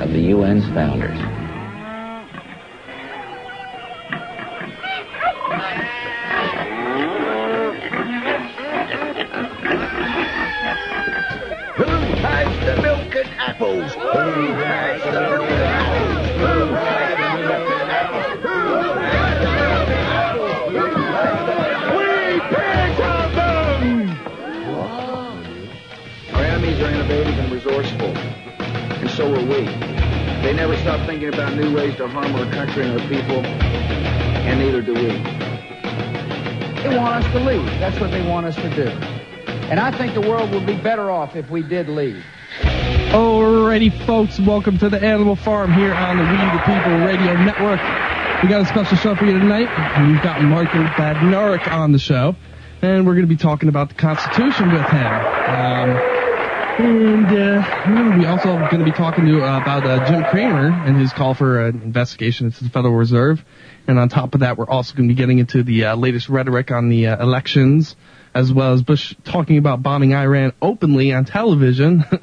of the UN's founders. What they want us to do. And I think the world would be better off if we did leave. Alrighty, folks, welcome to the Animal Farm here on the We the People Radio Network. We got a special show for you tonight. We've got Michael Badnarik on the show, and we're going to be talking about the Constitution with him. Um, and uh, we also going to be talking to uh, about uh, Jim Cramer and his call for an investigation into the Federal Reserve. And on top of that, we're also going to be getting into the uh, latest rhetoric on the uh, elections, as well as Bush talking about bombing Iran openly on television.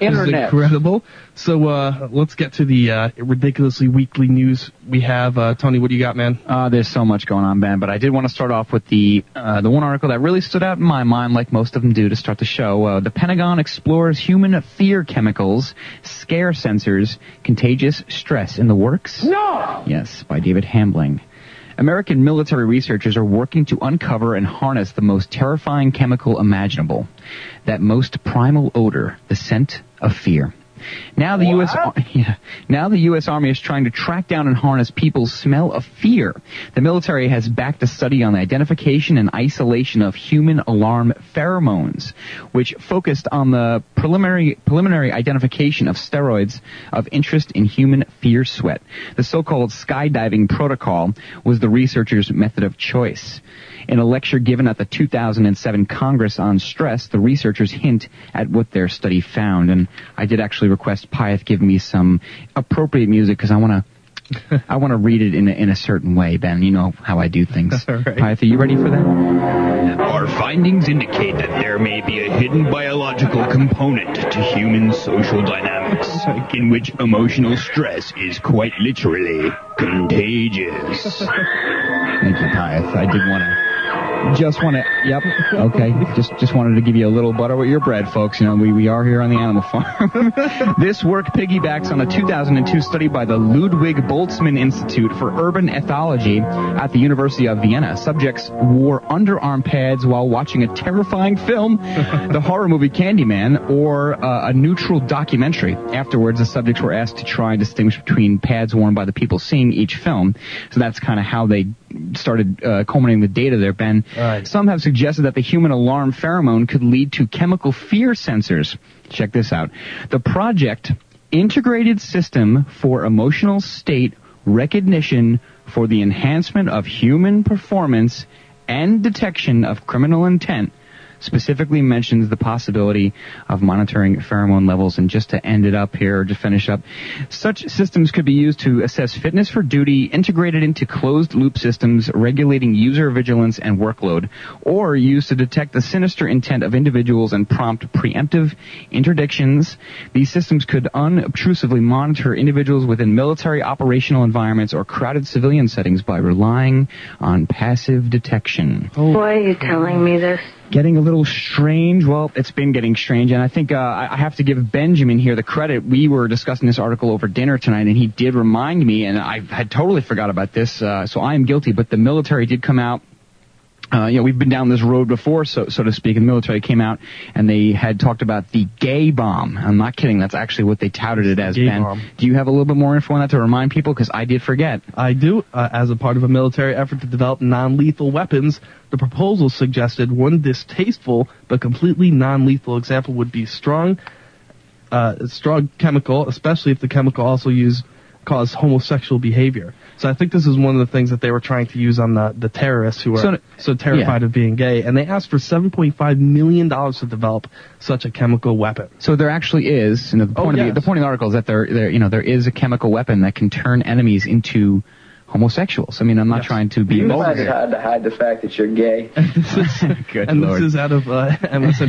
This is Internet. incredible. So uh, let's get to the uh, ridiculously weekly news we have. Uh, Tony, what do you got, man? Uh, there's so much going on, Ben, but I did want to start off with the uh, the one article that really stood out in my mind, like most of them do, to start the show. Uh, the Pentagon explores human fear chemicals, scare sensors, contagious stress in the works. No! Yes, by David Hambling. American military researchers are working to uncover and harness the most terrifying chemical imaginable. That most primal odor, the scent of fear. Now the U.S. Yeah. Now the U.S. Army is trying to track down and harness people's smell of fear. The military has backed a study on the identification and isolation of human alarm pheromones, which focused on the preliminary preliminary identification of steroids of interest in human fear sweat. The so-called skydiving protocol was the researchers' method of choice. In a lecture given at the 2007 Congress on Stress, the researchers hint at what their study found. And I did actually request Pyeth give me some appropriate music because I want to. I want to read it in a, in a certain way, Ben. You know how I do things. All right. Pyeth, are you ready for that? Our findings indicate that there may be a hidden biological component to human social dynamics, oh in which emotional stress is quite literally contagious. Thank you, Pyeth. I did want to. Just want to. Yep. Okay. Just just wanted to give you a little butter with your bread, folks. You know, we, we are here on the animal farm. this work piggybacks on a 2002 study by the Ludwig Boltzmann Institute for Urban Ethology at the University of Vienna. Subjects wore underarm pads while watching a terrifying film, the horror movie Candyman, or uh, a neutral documentary. Afterwards, the subjects were asked to try and distinguish between pads worn by the people seeing each film. So that's kind of how they started uh, culminating the data there, Ben. Right. Some have suggested that the human alarm pheromone could lead to chemical fear sensors. Check this out. The project integrated system for emotional state recognition for the enhancement of human performance and detection of criminal intent specifically mentions the possibility of monitoring pheromone levels. And just to end it up here, or to finish up, such systems could be used to assess fitness for duty, integrated into closed loop systems, regulating user vigilance and workload, or used to detect the sinister intent of individuals and prompt preemptive interdictions. These systems could unobtrusively monitor individuals within military operational environments or crowded civilian settings by relying on passive detection Why are you telling me this? Getting a little strange. Well, it's been getting strange, and I think uh, I have to give Benjamin here the credit. We were discussing this article over dinner tonight, and he did remind me, and I had totally forgot about this. Uh, so I am guilty, but the military did come out. Uh, you know, we've been down this road before, so so to speak. And the military came out and they had talked about the gay bomb. I'm not kidding. That's actually what they touted it as. Gay Ben, bomb. do you have a little bit more info on that to remind people? Because I did forget. I do. Uh, as a part of a military effort to develop non-lethal weapons, the proposal suggested one distasteful but completely non-lethal example would be strong uh, strong chemical, especially if the chemical also use cause homosexual behavior. So I think this is one of the things that they were trying to use on the, the terrorists who are So- so, terrified yeah. of being gay. And they asked for $7.5 million to develop such a chemical weapon. So there actually is, and the Oh, point, of yes. the, the point of the article is that there, there, you know, there is a chemical weapon that can turn enemies into homosexuals. I mean, I'm not Yes. trying to be You vulgar find it to hide the fact that you're gay. Good and lord. this is out of uh,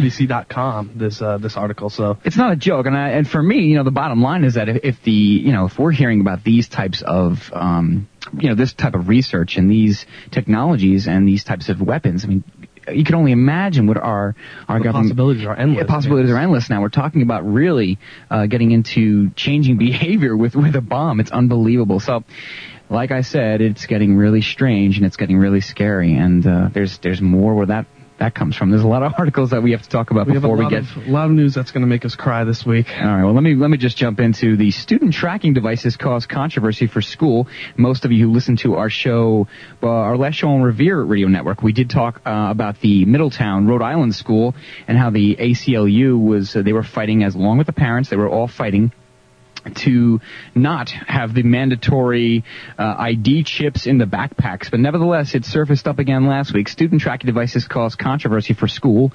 MSNBC.com, this, uh, this article. So it's not a joke, and I, and for me, you know, the bottom line is that if, if the, you know, if we're hearing about these types of, um, you know, this type of research and these technologies and these types of weapons, I mean, you can only imagine what our our the government possibilities are endless. Yeah, possibilities are endless now. We're talking about really uh, getting into changing behavior with with a bomb. It's unbelievable. So, like I said, it's getting really strange and it's getting really scary. And uh, there's there's more where that that comes from. There's a lot of articles that we have to talk about We before we get. of, a lot of news that's going to make us cry this week. All right. Well, let me let me just jump into the student tracking devices cause controversy for school. Most of you who listen to our show, uh, our last show on Revere Radio Network, we did talk uh, about the Middletown, Rhode Island school and how the ACLU was. Uh, they were fighting as along with the parents. They were all fighting to not have the mandatory uh, ID chips in the backpacks, but nevertheless, it surfaced up again last week. Student tracking devices cause controversy for school.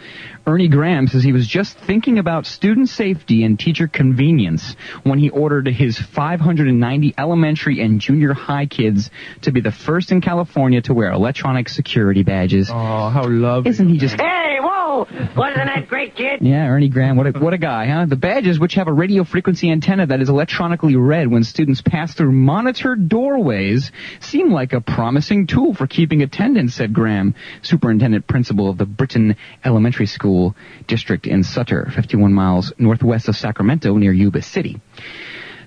Ernie Graham says he was just thinking about student safety and teacher convenience when he ordered his 590 elementary and junior high kids to be the first in California to wear electronic security badges. Oh, how lovely. Isn't he just Hey, whoa! Wasn't that great, kid? yeah, Ernie Graham, what a, what a guy, huh? The badges, which have a radio frequency antenna that is electronically read when students pass through monitored doorways, seem like a promising tool for keeping attendance, said Graham, superintendent principal of the Brittan Elementary School District in Sutter, 51 miles northwest of Sacramento near Yuba City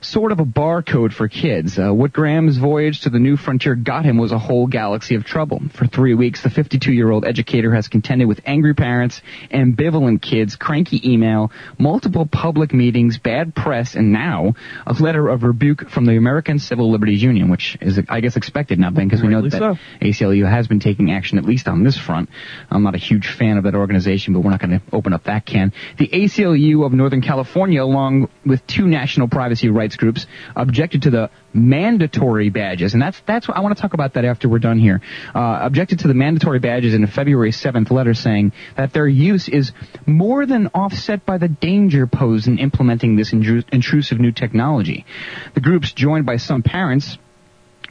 sort of a barcode for kids. Uh, what Graham's voyage to the new frontier got him was a whole galaxy of trouble. For three weeks, the 52-year-old educator has contended with angry parents, ambivalent kids, cranky email, multiple public meetings, bad press, and now a letter of rebuke from the American Civil Liberties Union, which is, I guess, expected now, Ben, because we know that ACLU has been taking action, at least on this front. I'm not a huge fan of that organization, but we're not going to open up that can. The ACLU of Northern California, along with two national privacy rights groups, objected to the mandatory badges, and that's that's what I want to talk about that after we're done here. Uh, objected to the mandatory badges in a February 7th letter saying that their use is more than offset by the danger posed in implementing this intru- intrusive new technology. The groups, joined by some parents,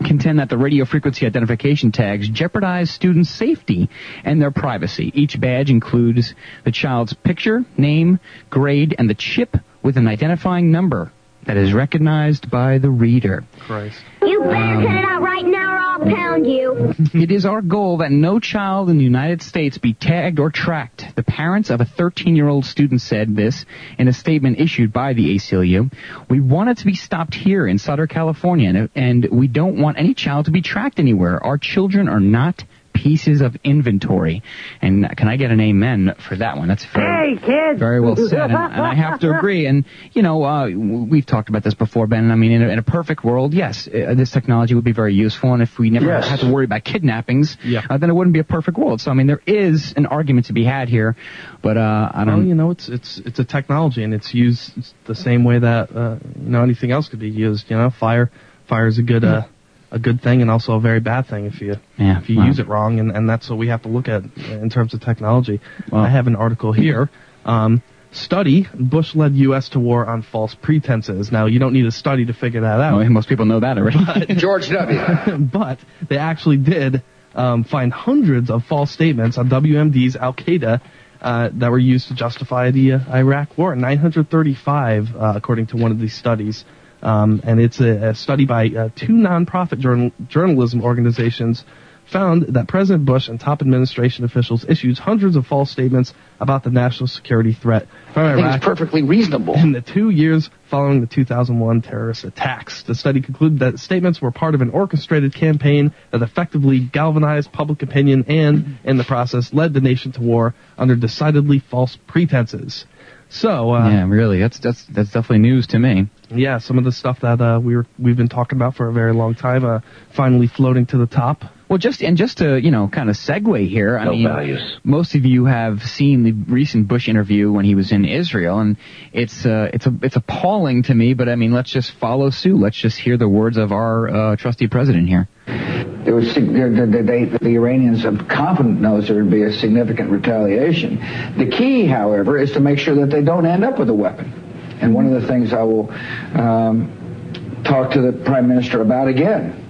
contend that the radio frequency identification tags jeopardize students' safety and their privacy. Each badge includes the child's picture, name, grade, and the chip with an identifying number that is recognized by the reader. Christ. You better um, cut it out right now or I'll pound you. It is our goal that no child in the United States be tagged or tracked. The parents of a 13-year-old student said this in a statement issued by the ACLU. We want it to be stopped here in Sutter, California, and, and we don't want any child to be tracked anywhere. Our children are not pieces of inventory. And can I get an amen for that one? That's very, Hey, kid! very well said, and, and I have to agree. And you know, uh, we've talked about this before, Ben. I mean, in a, in a perfect world, yes, uh, this technology would be very useful, and if we never Yes. had to worry about kidnappings, Yeah. uh, then it wouldn't be a perfect world. So I mean, there is an argument to be had here, but uh, I don't. Know you know, it's it's it's a technology, and it's used the same way that uh, you know anything else could be used. You know, fire fire is a good uh, a good thing, and also a very bad thing if you Yeah, if you well. use it wrong, and and that's what we have to look at in terms of technology. Well. I have an article here. Um, study: Bush led U.S. to war on false pretenses. Now, you don't need a study to figure that out. Oh, most people know that already. George W. but they actually did um, find hundreds of false statements on WMD's Al Qaeda uh, that were used to justify the uh, Iraq War. 935, uh, according to one of these studies. Um, and it's a, a study by uh, two nonprofit journal- journalism organizations found that President Bush and top administration officials issued hundreds of false statements about the national security threat from I think it's perfectly reasonable. in the two years following the 2001 terrorist attacks. The study concluded that statements were part of an orchestrated campaign that effectively galvanized public opinion and, in the process, led the nation to war under decidedly false pretenses. So, uh, yeah, really, that's that's that's definitely news to me. yeah, some of the stuff that uh, we were we've been talking about for a very long time, uh, finally floating to the top. Well, just and just to you know kind of segue here, I No mean, values. most of you have seen the recent Bush interview when he was in Israel, and it's uh, it's a it's appalling to me. But I mean, let's just follow suit. Let's just hear the words of our uh, trusty president here. There was sig- there- there- they, the Iranians are confident knows there would be a significant retaliation. The key, however, is to make sure that they don't end up with a weapon. And one of the things I will um, talk to the prime minister about again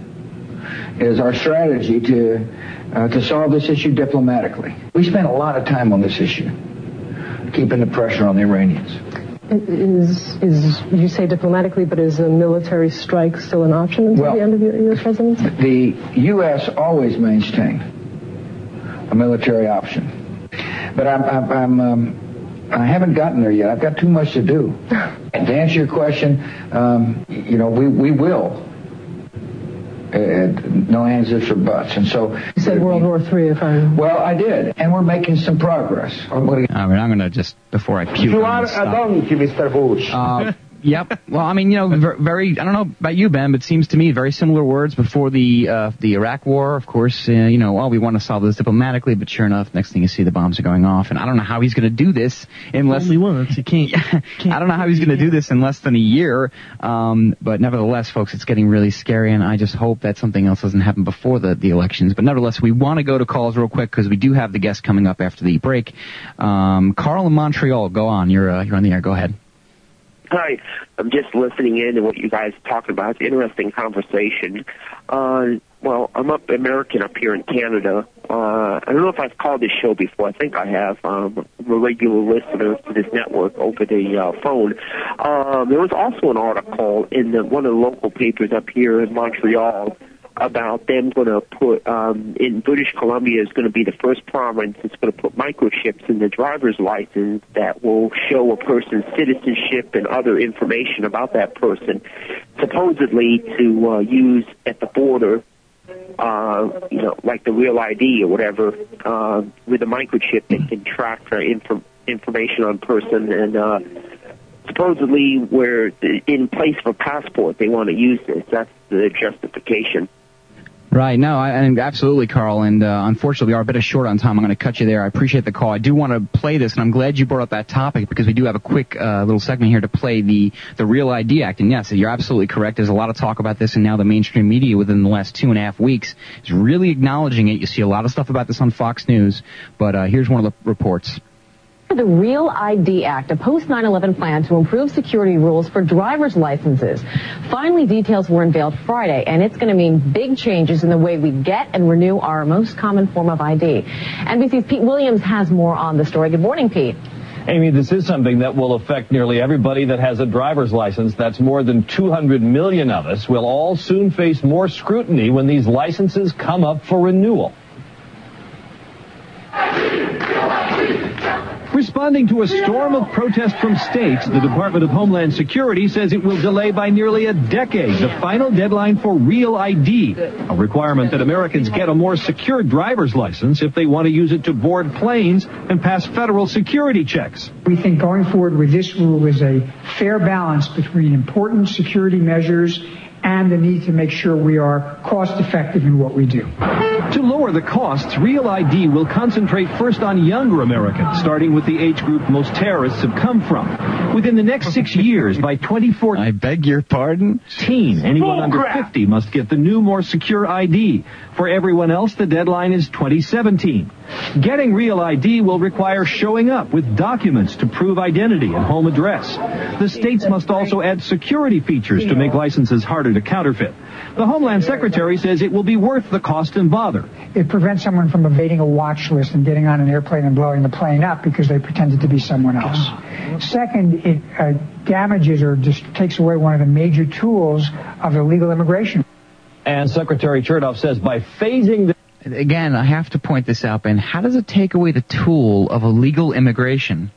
is our strategy to uh, to solve this issue diplomatically. We spent a lot of time on this issue, keeping the pressure on the Iranians. Is, is, you say diplomatically, but is a military strike still an option until Well- the end of your, your presidency? The U.S. always maintained a military option, but I'm, I'm, I'm um, I haven't gotten there yet. I've got too much to do. And to answer your question, um, you know, we we will. Uh, no ands, ifs, or buts. And so. You said World War III, if I'm. Well, I did, and we're making some progress. I'm gonna- All right, I'm gonna just before I puke. You are a donkey, Mr. Bush. Uh, yep. Well, I mean, you know, ver- very. I don't know about you, Ben, but it seems to me very similar words before the uh, the Iraq War. Of course, uh, you know, well, we want to solve this diplomatically, but sure enough, next thing you see, the bombs are going off, and I don't know how he's going to do this unless. Only once. You can't. I don't know how he's going to do this in less than a year. Um, but nevertheless, folks, it's getting really scary, and I just hope that something else doesn't happen before the, the elections. But nevertheless, we want to go to calls real quick because we do have the guest coming up after the break. Um, Carl in Montreal, go on. You're uh, you're on the air. Go ahead. Hi, I'm just listening in to what you guys talking about. It's an interesting conversation. Uh, well, I'm up American up here in Canada. Uh, I don't know if I've called this show before. I think I have. Um, I'm a regular listener to this network over the uh, phone. Um, there was also an article in the, one of the local papers up here in Montreal about them going to put um, in British Columbia is going to be the first province that's going to put microchips in the driver's license that will show a person's citizenship and other information about that person, supposedly to uh, use at the border. Uh, you know, like the real ID or whatever, uh, with a microchip that can track their inf- information on person and uh, supposedly where in place of a passport they want to use this. That's the justification. Right. No, I, and absolutely, Carl. And uh, unfortunately, we are a bit short on time. I'm going to cut you there. I appreciate the call. I do want to play this, and I'm glad you brought up that topic because we do have a quick uh, little segment here to play the the Real ID Act. And yes, you're absolutely correct. There's a lot of talk about this, and now the mainstream media within the last two and a half weeks is really acknowledging it. You see a lot of stuff about this on Fox News, but uh, here's one of the reports. The Real ID Act, a post 9-11 plan to improve security rules for driver's licenses. Finally, details were unveiled Friday, and it's going to mean big changes in the way we get and renew our most common form of ID. NBC's Pete Williams has more on the story. Good morning, Pete. Amy, this is something that will affect nearly everybody that has a driver's license. That's more than 200 million of us. We'll all soon face more scrutiny when these licenses come up for renewal. Responding to a storm of protest from states, the Department of Homeland Security says it will delay by nearly a decade the final deadline for Real ID, a requirement that Americans get a more secure driver's license if they want to use it to board planes and pass federal security checks. We think going forward with this rule is a fair balance between important security measures and the need to make sure we are cost effective in what we do. To lower the costs, Real ID will concentrate first on younger Americans, starting with the age group most terrorists have come from. Within the next six years, by 2014, I beg your pardon? Teen, anyone under 50 must get the new, more secure ID. For everyone else, the deadline is 2017. Getting Real ID will require showing up with documents to prove identity and home address. The states must also add security features to make licenses harder to counterfeit. The Homeland Secretary says it will be worth the cost and bother. It prevents someone from evading a watch list and getting on an airplane and blowing the plane up because they pretended to be someone else. Second, it uh, damages or just takes away one of the major tools of illegal immigration. And Secretary Chertoff says by phasing the Again, I have to point this out, Ben. How does it take away the tool of illegal immigration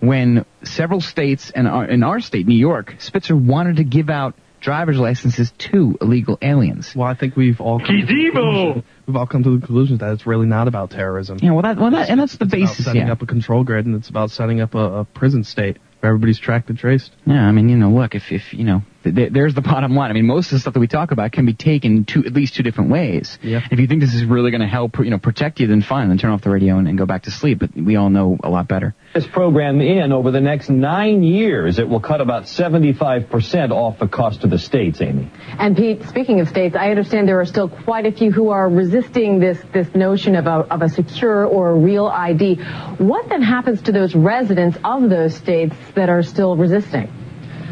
when several states and our, in our state, New York, Spitzer wanted to give out driver's licenses to illegal aliens? Well, I think we've all come to the conclusion- we've all come to the conclusion that it's really not about terrorism. Yeah, well, that, well, that, and that's the It's about setting Yeah. up a control grid, and it's about setting up a, a prison state where everybody's tracked and traced. Yeah, I mean, you know, look, if, if, you know, th- th- there's the bottom line. I mean, most of the stuff that we talk about can be taken two, at least two different ways. Yeah. If you think this is really going to help, you know, protect you, then fine, then turn off the radio and, and go back to sleep. But we all know a lot better. This program in over the next nine years, it will cut about 75% off the cost to the states, Amy. And Pete, speaking of states, I understand there are still quite a few who are resisting this this notion of a of a secure or a real ID. What then happens to those residents of those states that are still resisting?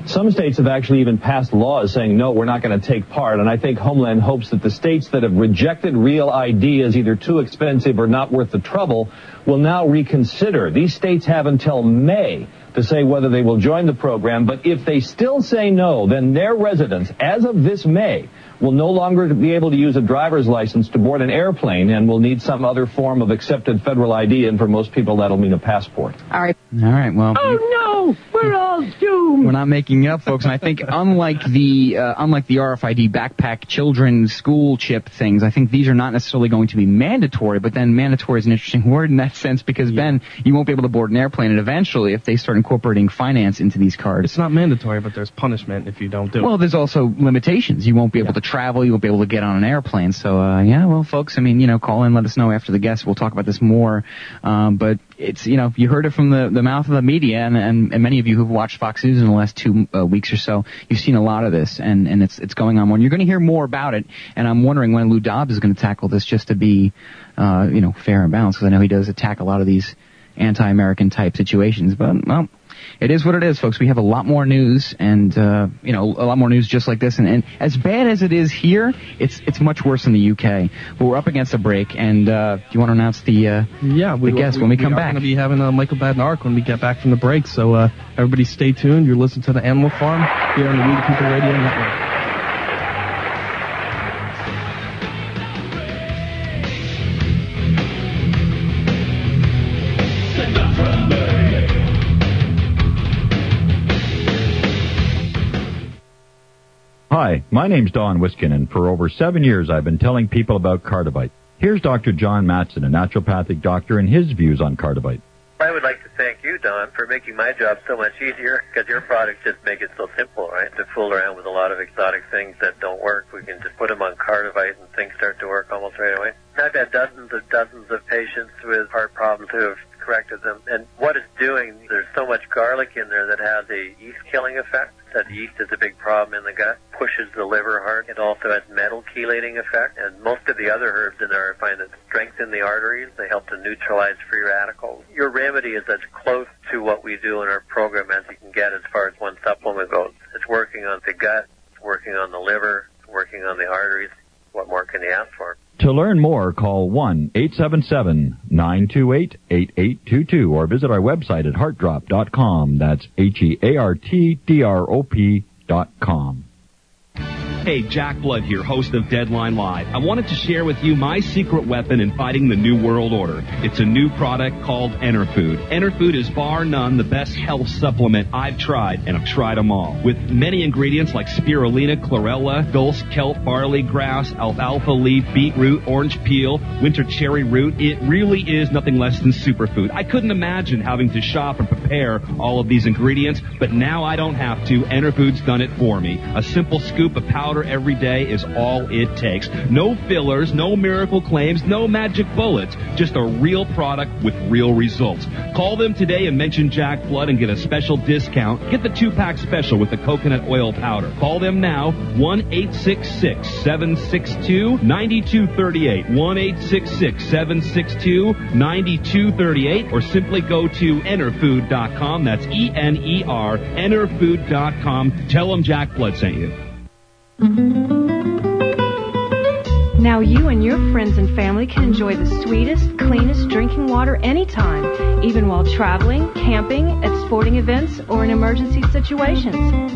Some states have actually even passed laws saying, no, we're not going to take part. And I think Homeland hopes that the states that have rejected real ID as either too expensive or not worth the trouble will now reconsider. These states have until May to say whether they will join the program. But if they still say no, then their residents, as of this May, will no longer be able to use a driver's license to board an airplane and will need some other form of accepted federal ID. And for most people, that'll mean a passport. All right. All right. Well. Oh no, we're all doomed. We're not making it up, folks. And I think unlike the uh, unlike the RFID backpack children's school chip things, I think these are not necessarily going to be mandatory. But then mandatory is an interesting word in that sense because Ben, you won't be able to board an airplane, and eventually, if they start incorporating finance into these cards, It's not mandatory, but there's punishment if you don't do it. well, there's also limitations. You won't be able to travel. You won't be able to get on an airplane. So, uh, yeah, well, folks, I mean, you know, call in, let us know after the guest. We'll talk about this more. Um, but it's, you know, you heard it from the, the mouth of the media, and, and, and many of you who've watched Fox News in the last two uh, weeks or so, you've seen a lot of this, and, and it's, it's going on more. And you're going to hear more about it, and I'm wondering when Lou Dobbs is going to tackle this just to be, uh, you know, fair and balanced, because I know he does attack a lot of these anti-American type situations. But, well, it is what it is, folks. We have a lot more news, and uh, you know, a lot more news just like this. And, and as bad as it is here, it's it's much worse in the UK. But we're up against a break, and uh, do you want to announce the uh, yeah, the guest when we come back. We're going to be having uh, Michael Badnarik when we get back from the break. So uh, everybody, stay tuned. You're listening to the Animal Farm here on the We the People Radio Network. Hi, my name's Don Wiskin, and for over seven years I've been telling people about Cardivite. Here's Dr. John Matson, a naturopathic doctor, and his views on Cardivite. I would like to thank you, Don, for making my job so much easier because your products just make it so simple, right? To fool around with a lot of exotic things that don't work, we can just put them on Cardivite and things start to work almost right away. I've had dozens and dozens of patients with heart problems who have corrected them. And what it's doing, there's so much garlic in there that has a yeast killing effect. That yeast is a big problem in the gut, pushes the liver hard. It also has metal chelating effect. And most of the other herbs in there I find that strengthen the arteries. They help to neutralize free radicals. Your remedy is as close to what we do in our program as you can get as far as one supplement goes. It's working on the gut, it's working on the liver, it's working on the arteries. What more can you ask for? To learn more, call 1-877-928-8822 or visit our website at heartdrop.com. That's H-E-A-R-T-D-R-O-P dot com. Hey, Jack Blood here, host of Deadline Live. I wanted to share with you my secret weapon in fighting the New World Order. It's a new product called Enerfood. Enerfood is bar none the best health supplement I've tried, and I've tried them all. With many ingredients like spirulina, chlorella, dulse, kelp, barley grass, alfalfa leaf, beetroot, orange peel, winter cherry root, it really is nothing less than superfood. I couldn't imagine having to shop and prepare all of these ingredients, but now I don't have to. Enerfood's done it for me. A simple scoop of powder every day is all it takes. No fillers, no miracle claims, no magic bullets. Just a real product with real results. Call them today and mention Jack Blood and get a special discount. Get the two pack special with the coconut oil powder. Call them now 1 866 762 9238. 1 866 762 9238 or simply go to enerfood.com. That's E N E R, enerfood.com. Tell them Jack Blood sent you. Mm-hmm. Now you and your friends and family can enjoy the sweetest, cleanest drinking water anytime, even while traveling, camping, at sporting events, or in emergency situations.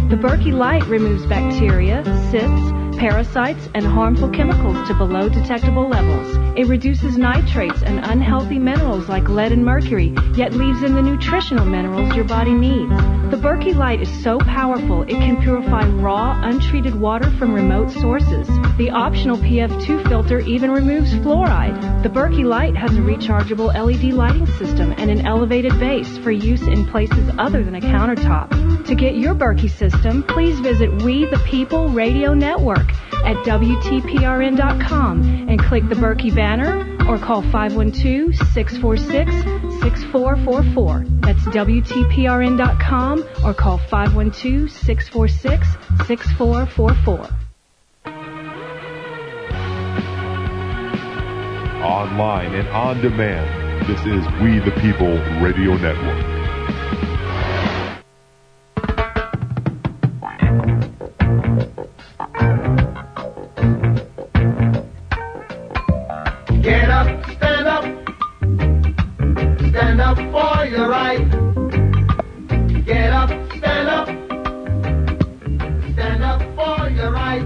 The Berkey Light removes bacteria, cysts, parasites, and harmful chemicals to below detectable levels. It reduces nitrates and unhealthy minerals like lead and mercury, yet leaves in the nutritional minerals your body needs. The Berkey Light is so powerful it can purify raw, untreated water from remote sources. The optional PF2 filter even removes fluoride. The Berkey Light has a rechargeable LED lighting system and an elevated base for use in places other than a countertop. To get your Berkey system, please visit We the People Radio Network at WTPRN.com and click the Berkey banner or call 512-646-6444. That's WTPRN.com or call 512-646-6444. Online and on demand, this is We the People Radio Network. Get up, stand up. Stand up for your right. Get up, stand up. Stand up for your right.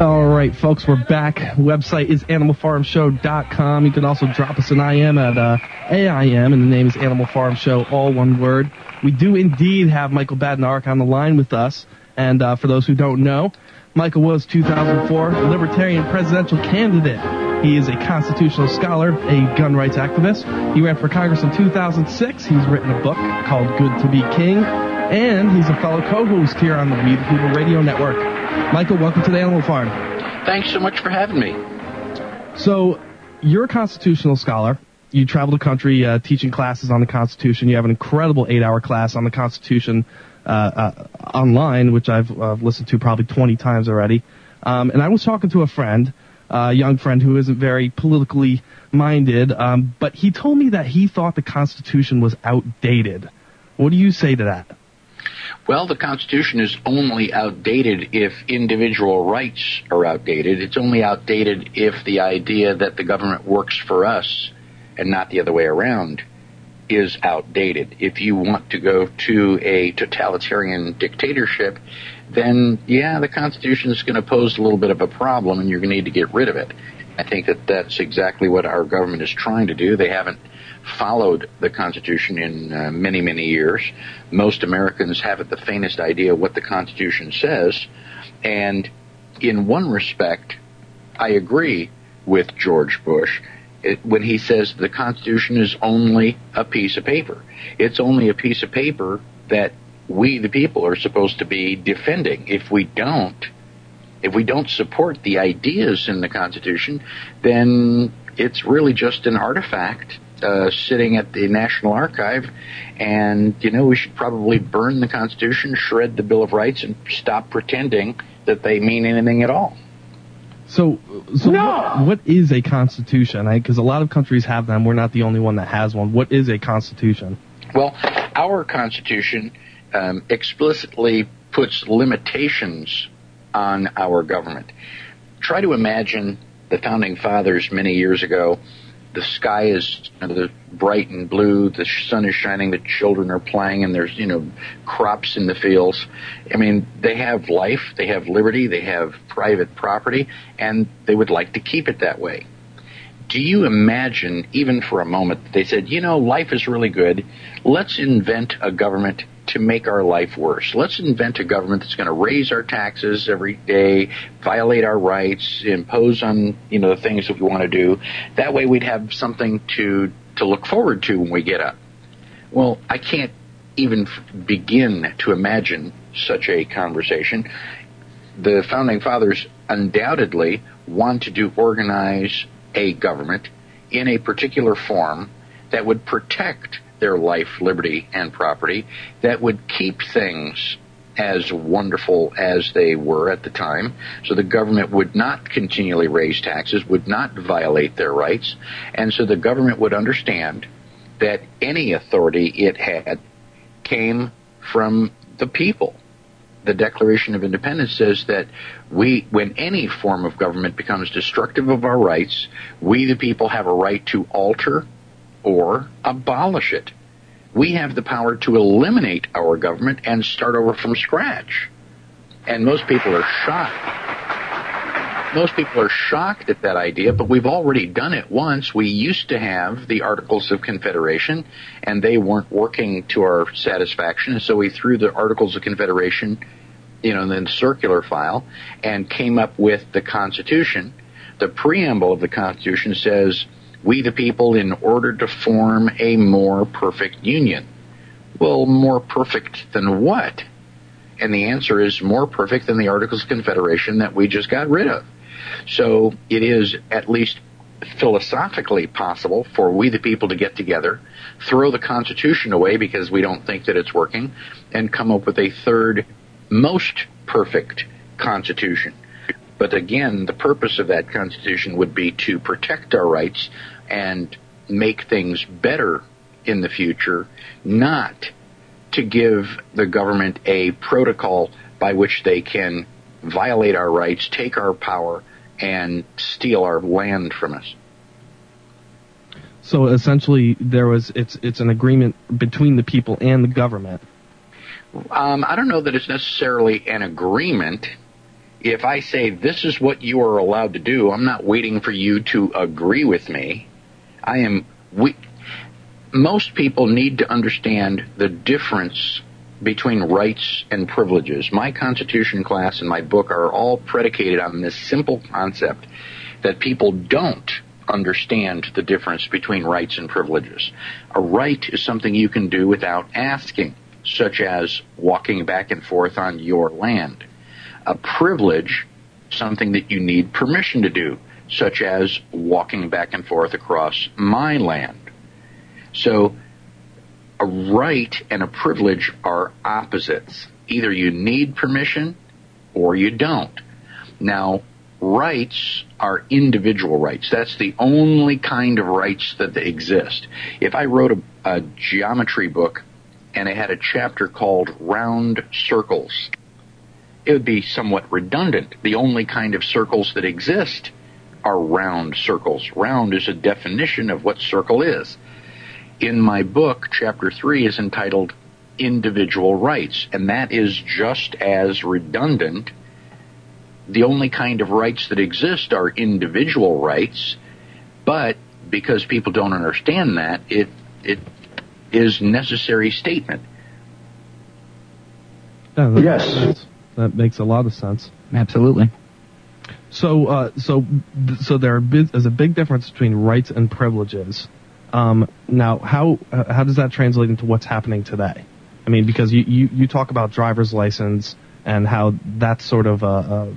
All right, folks, we're back. Website is animalfarmshow.com. You can also drop us an IM at uh, AIM, and the name is Animal Farm Show, all one word. We do indeed have Michael Badnarik on the line with us. And uh, for those who don't know, Michael was 2004 Libertarian presidential candidate. He is a constitutional scholar, a gun rights activist. He ran for Congress in 2006. He's written a book called Good to Be King, and he's a fellow co-host here on the We the People Radio Network. Michael, welcome to the Animal Farm. Thanks so much for having me. So, you're a constitutional scholar. You travel the country uh, teaching classes on the Constitution. You have an incredible eight-hour class on the Constitution online, which I've uh, listened to probably 20 times already. Um, and I was talking to a friend, a young friend who isn't very politically minded, um, but he told me that he thought the Constitution was outdated. What do you say to that? Well, the Constitution is only outdated if individual rights are outdated. It's only outdated if the idea that the government works for us and not the other way around is outdated. If you want to go to a totalitarian dictatorship, then yeah, the Constitution is going to pose a little bit of a problem and you're going to need to get rid of it. I think that that's exactly what our government is trying to do. They haven't followed the Constitution in uh, many, many years. Most Americans haven't the faintest idea what the Constitution says. And in one respect, I agree with George Bush when he says the Constitution is only a piece of paper. It's only a piece of paper that we, the people, are supposed to be defending. If we don't, if we don't support the ideas in the Constitution, then it's really just an artifact uh, sitting at the National Archive. And, you know, we should probably burn the Constitution, shred the Bill of Rights, and stop pretending that they mean anything at all. So, so what, what is a constitution? Because a lot of countries have them. We're not the only one that has one. What is a constitution? Well, our Constitution um, explicitly puts limitations on our government. Try to imagine the founding fathers many years ago. The sky is you know, bright and blue. The sun is shining. The children are playing, and there's you know crops in the fields. I mean, they have life. They have liberty. They have private property, and they would like to keep it that way. Do you imagine, even for a moment, that they said, you know, life is really good. Let's invent a government to make our life worse. Let's invent a government that's going to raise our taxes every day, violate our rights, impose on, you know, the things that we want to do. That way we'd have something to, to look forward to when we get up. Well, I can't even begin to imagine such a conversation. The founding fathers undoubtedly wanted to organize a government in a particular form that would protect their life, liberty, and property that would keep things as wonderful as they were at the time. So the government would not continually raise taxes, would not violate their rights, and so the government would understand that any authority it had came from the people. The Declaration of Independence says that we, when any form of government becomes destructive of our rights, we the people have a right to alter or abolish it. We have the power to eliminate our government and start over from scratch. And most people are shocked. Most people are shocked at that idea, but we've already done it once. We used to have the Articles of Confederation, and they weren't working to our satisfaction, And so we threw the Articles of Confederation, you know, in the circular file, and came up with the Constitution. The preamble of the Constitution says, we the people in order to form a more perfect union. Well, more perfect than what? And the answer is more perfect than the Articles of Confederation that we just got rid of. So it is at least philosophically possible for we the people to get together, throw the Constitution away because we don't think that it's working, and come up with a third most perfect Constitution. But again, the purpose of that Constitution would be to protect our rights and make things better in the future, not to give the government a protocol by which they can violate our rights, take our power, and steal our land from us. So essentially, there was it's it's an agreement between the people and the government. Um, I don't know that it's necessarily an agreement. If I say this is what you are allowed to do, I'm not waiting for you to agree with me. I am. We, most people need to understand the difference between rights and privileges. My Constitution class and my book are all predicated on this simple concept that people don't understand the difference between rights and privileges. A right is something you can do without asking, such as walking back and forth on your land. A privilege, something that you need permission to do, such as walking back and forth across my land. So, a right and a privilege are opposites. Either you need permission or you don't. Now, rights are individual rights. That's the only kind of rights that exist. If I wrote a, a geometry book and it had a chapter called Round Circles, it would be somewhat redundant. The only kind of circles that exist are round circles. Round is a definition of what circle is. In my book, chapter 3 is entitled Individual Rights, and that is just as redundant. The only kind of rights that exist are individual rights, but because people don't understand that, it, it is necessary statement. Yeah, that Yes. makes. That makes a lot of sense. Absolutely. So, uh, so, so there there's a big difference between rights and privileges. Um, now, how uh, how does that translate into what's happening today? I mean, because you, you, you talk about driver's license and how that's sort of uh, uh,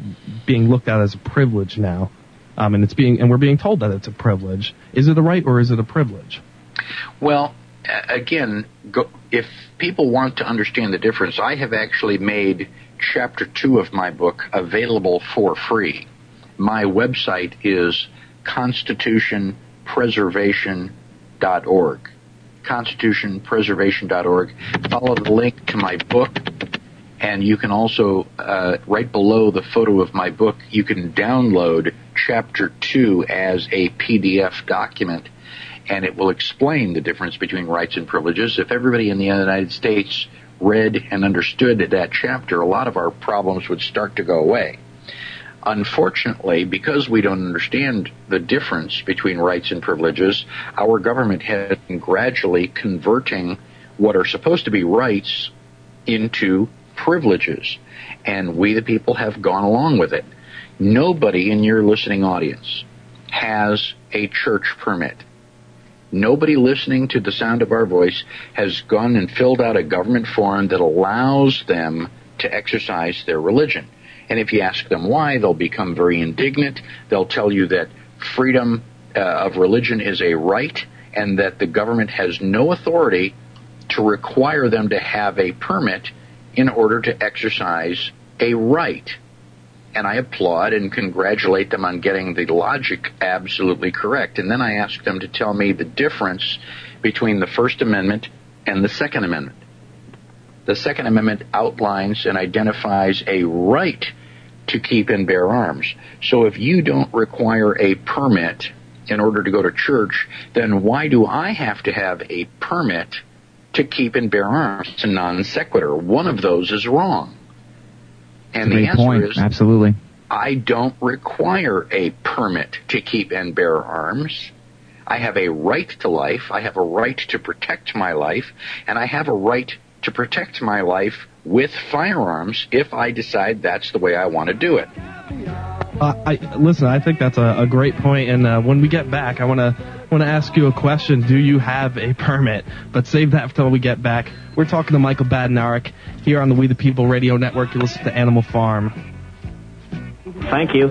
being looked at as a privilege now, um, and it's being and we're being told that it's a privilege. Is it a right or is it a privilege? Well, again, go, if people want to understand the difference, I have actually made chapter two of my book available for free. My website is constitutionpreservation.org. Constitutionpreservation.org. Follow the link to my book, and you can also, uh, right below the photo of my book, you can download chapter two as a PDF document and it will explain the difference between rights and privileges. If everybody in the United States read and understood that chapter, a lot of our problems would start to go away. Unfortunately, because we don't understand the difference between rights and privileges, our government has been gradually converting what are supposed to be rights into privileges. And we the people have gone along with it. Nobody in your listening audience has a church permit. Nobody listening to the sound of our voice has gone and filled out a government form that allows them to exercise their religion. And if you ask them why, they'll become very indignant. They'll tell you that freedom uh, of religion is a right and that the government has no authority to require them to have a permit in order to exercise a right. And I applaud and congratulate them on getting the logic absolutely correct. And then I ask them to tell me the difference between the First Amendment and the Second Amendment. The Second Amendment outlines and identifies a right to keep and bear arms. So if you don't require a permit in order to go to church, then why do I have to have a permit to keep and bear arms? It's a non sequitur. One of those is wrong. And the answer point. is Absolutely. I don't require a permit to keep and bear arms. I have a right to life. I have a right to protect my life, and I have a right to protect my life with firearms if I decide that's the way I want to do it. Uh, I listen. I think that's a, a great point. And uh, when we get back, I want to want to ask you a question. Do you have a permit? But save that until we get back. We're talking to Michael Badnarik here on the We the People Radio Network. You listen to Animal Farm. Thank you.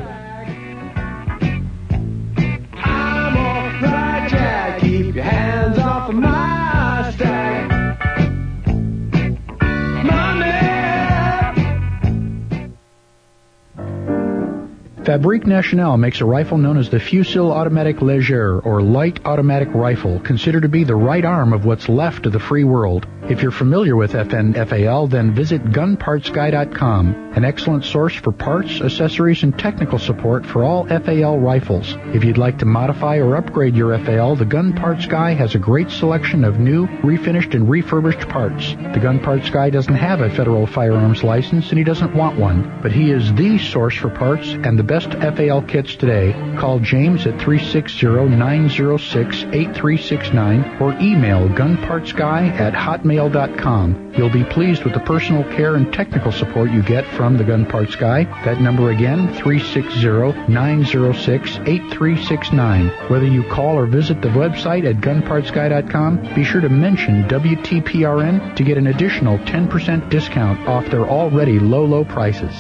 Fabrique Nationale makes a rifle known as the Fusil Automatic Légère, or light automatic rifle, considered to be the right arm of what's left of the free world. If you're familiar with FNFAL, then visit gunpartsguy.com, an excellent source for parts, accessories, and technical support for all FAL rifles. If you'd like to modify or upgrade your FAL, the Gun Parts Guy has a great selection of new, refinished, and refurbished parts. The Gun Parts Guy doesn't have a federal firearms license, and he doesn't want one, but he is the source for parts and the best FAL kits today. Call James at 360-906-8369 or email gunpartsguy at hotmail.com. You'll be pleased with the personal care and technical support you get from the Gun Parts Guy. That number again, 360-906-8369. Whether you call or visit the website at gunpartsguy.com, be sure to mention WTPRN to get an additional 10% discount off their already low, low prices.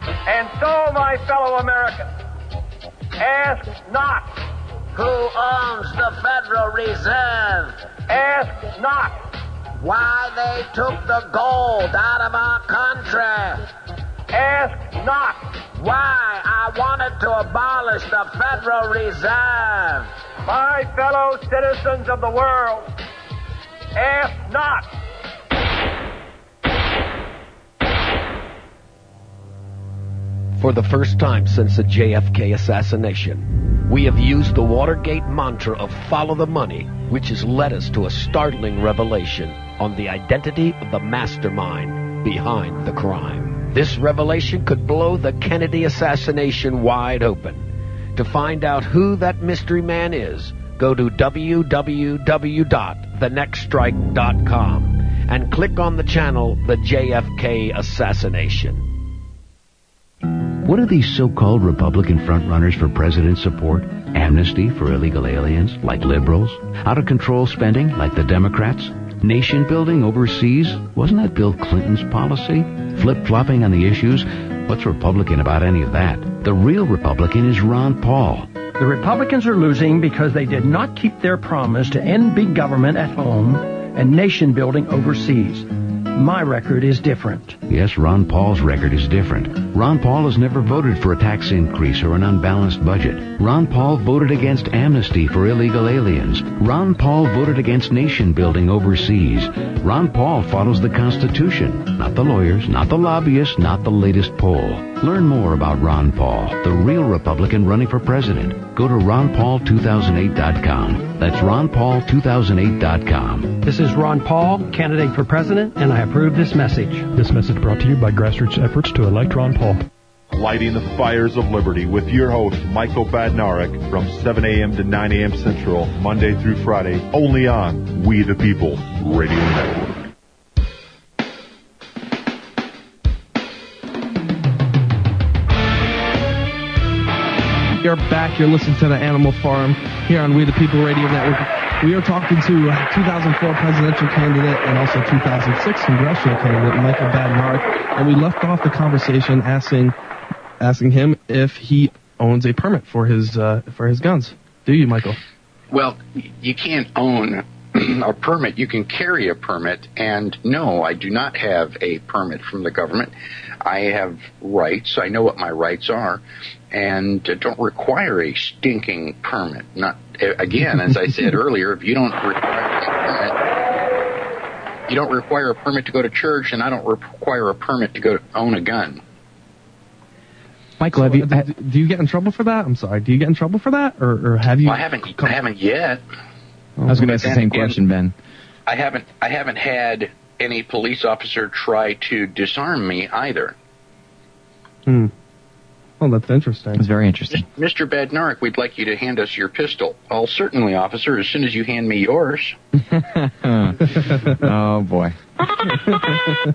And so, my fellow Americans, ask not who owns the Federal Reserve. Ask not why they took the gold out of our country. Ask not why I wanted to abolish the Federal Reserve. My fellow citizens of the world, ask not For the first time since the JFK assassination, we have used the Watergate mantra of follow the money, which has led us to a startling revelation on the identity of the mastermind behind the crime. This revelation could blow the Kennedy assassination wide open. To find out who that mystery man is, go to www.thenextstrike.com and click on the channel The JFK Assassination. What do these so-called Republican frontrunners for president support? Amnesty for illegal aliens, like liberals? Out of control spending, like the Democrats? Nation building overseas? Wasn't that Bill Clinton's policy? Flip-flopping on the issues? What's Republican about any of that? The real Republican is Ron Paul. The Republicans are losing because they did not keep their promise to end big government at home and nation building overseas. My record is different. Yes, Ron Paul's record is different. Ron Paul has never voted for a tax increase or an unbalanced budget. Ron Paul voted against amnesty for illegal aliens. Ron Paul voted against nation building overseas. Ron Paul follows the Constitution, not the lawyers, not the lobbyists, not the latest poll. Learn more about Ron Paul, the real Republican running for president. Go to ronpaul2008.com. That's ronpaul2008.com. This is Ron Paul, candidate for president, and I approve this message. This message brought to you by grassroots efforts to elect Ron Paul. Lighting the fires of liberty with your host, Michael Badnarik, from 7 a.m. to 9 a.m. Central, Monday through Friday, only on We the People Radio Network. You're back. You're listening to the Animal Farm here on We the People Radio Network. We are talking to uh, 2004 presidential candidate and also 2006 congressional candidate Michael Badnarik, and we left off the conversation asking asking him if he owns a permit for his uh, for his guns. Do you, Michael? Well, you can't own a permit. You can carry a permit, and no, I do not have a permit from the government. I have rights. I know what my rights are, and uh, don't require a stinking permit. Not again, as I said earlier, if you don't require a permit, you don't require a permit to go to church, and I don't require a permit to go to own a gun. Michael, have you? Do, do you get in trouble for that? I'm sorry. Do you get in trouble for that, or, or have you? Well, I haven't. I haven't yet. I was going to ask the same then question, Ben. I haven't I haven't had any police officer try to disarm me either. Hmm. Well, that's interesting. It's very interesting. Mr. Badnarik, we'd like you to hand us your pistol. Oh, certainly, officer, as soon as you hand me yours. oh boy.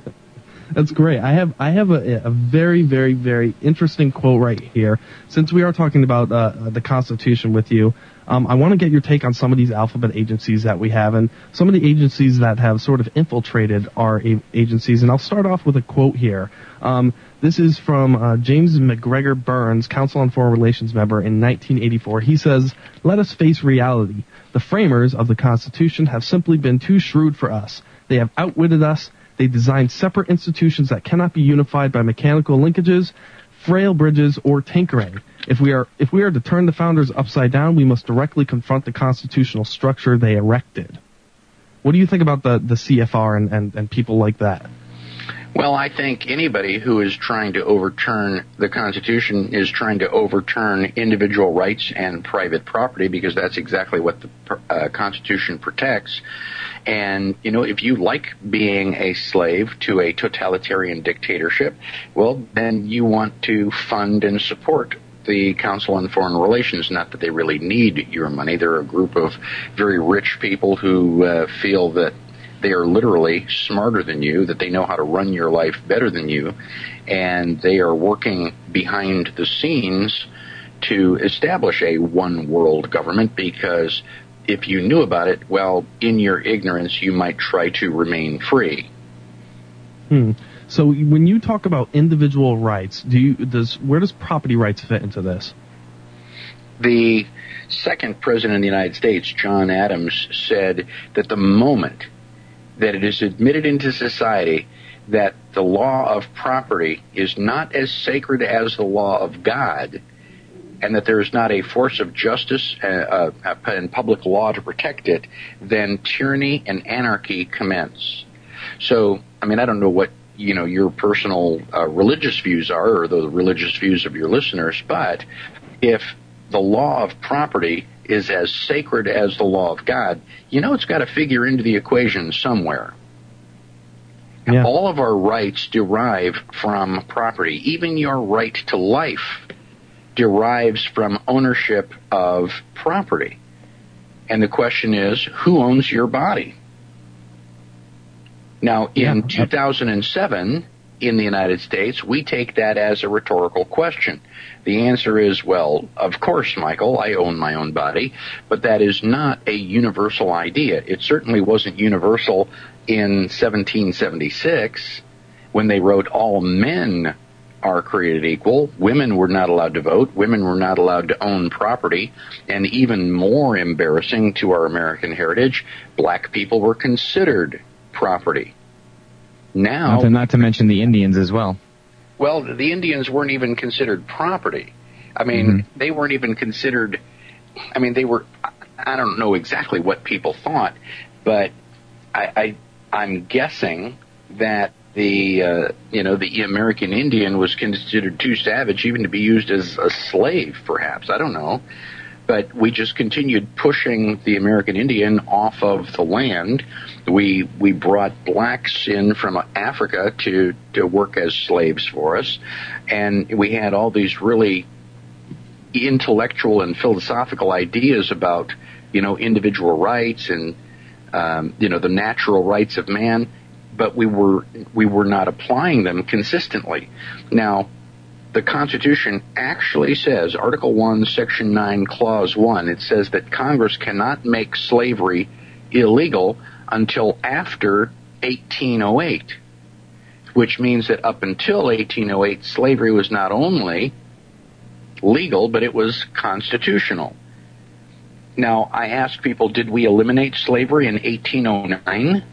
That's great. I have I have a, a very very very interesting quote right here. Since we are talking about uh, the Constitution with you, um, I want to get your take on some of these alphabet agencies that we have and some of the agencies that have sort of infiltrated our a- agencies. And I'll start off with a quote here. Um, this is from uh, James MacGregor Burns, Council on Foreign Relations member in 1984. He says, "Let us face reality. The framers of the Constitution have simply been too shrewd for us. They have outwitted us." They designed separate institutions that cannot be unified by mechanical linkages, frail bridges, or tinkering. If we are if we are to turn the founders upside down, we must directly confront the constitutional structure they erected. What do you think about the, the CFR and, and, and people like that? Well, I think anybody who is trying to overturn the Constitution is trying to overturn individual rights and private property because that's exactly what the uh, Constitution protects. And, you know, if you like being a slave to a totalitarian dictatorship, well, then you want to fund and support the Council on Foreign Relations. Not that they really need your money. They're a group of very rich people who uh, feel that they are literally smarter than you, that they know how to run your life better than you, and they are working behind the scenes to establish a one world government because if you knew about it, well, in your ignorance, you might try to remain free. Hmm. So when you talk about individual rights, do you does where does property rights fit into this? The second president of the United States, John Adams, said that the moment that it is admitted into society that the law of property is not as sacred as the law of God, and that there is not a force of justice uh, uh, and public law to protect it, then tyranny and anarchy commence. So, I mean, I don't know what you know your personal uh, religious views are, or the religious views of your listeners, but if the law of property is as sacred as the law of God, you know it's got to figure into the equation somewhere. Yeah. All of our rights derive from property. Even your right to life derives from ownership of property. And the question is, who owns your body? Now, in 2007, in the United States, we take that as a rhetorical question. The answer is, well, of course, Michael, I own my own body, but that is not a universal idea. It certainly wasn't universal in 1776 when they wrote all men are created equal. Women were not allowed to vote. Women were not allowed to own property. And even more embarrassing to our American heritage, black people were considered property. Now, Not to, not to mention the Indians as well. well, the Indians weren't even considered property. I mean, mm-hmm. they weren't even considered. I mean, they were. I don't know exactly what people thought, but I, I I'm guessing that the uh, you know the American Indian was considered too savage even to be used as a slave. Perhaps I don't know, but we just continued pushing the American Indian off of the land. We we brought blacks in from Africa to to work as slaves for us, and we had all these really intellectual and philosophical ideas about you know individual rights and um, you know the natural rights of man, but we were we were not applying them consistently. Now, the Constitution actually says, Article 1, Section 9, Clause 1, it says that Congress cannot make slavery illegal until after 1808, which means that up until 1808, slavery was not only legal, but it was constitutional. Now, I ask people, did we eliminate slavery in 1809?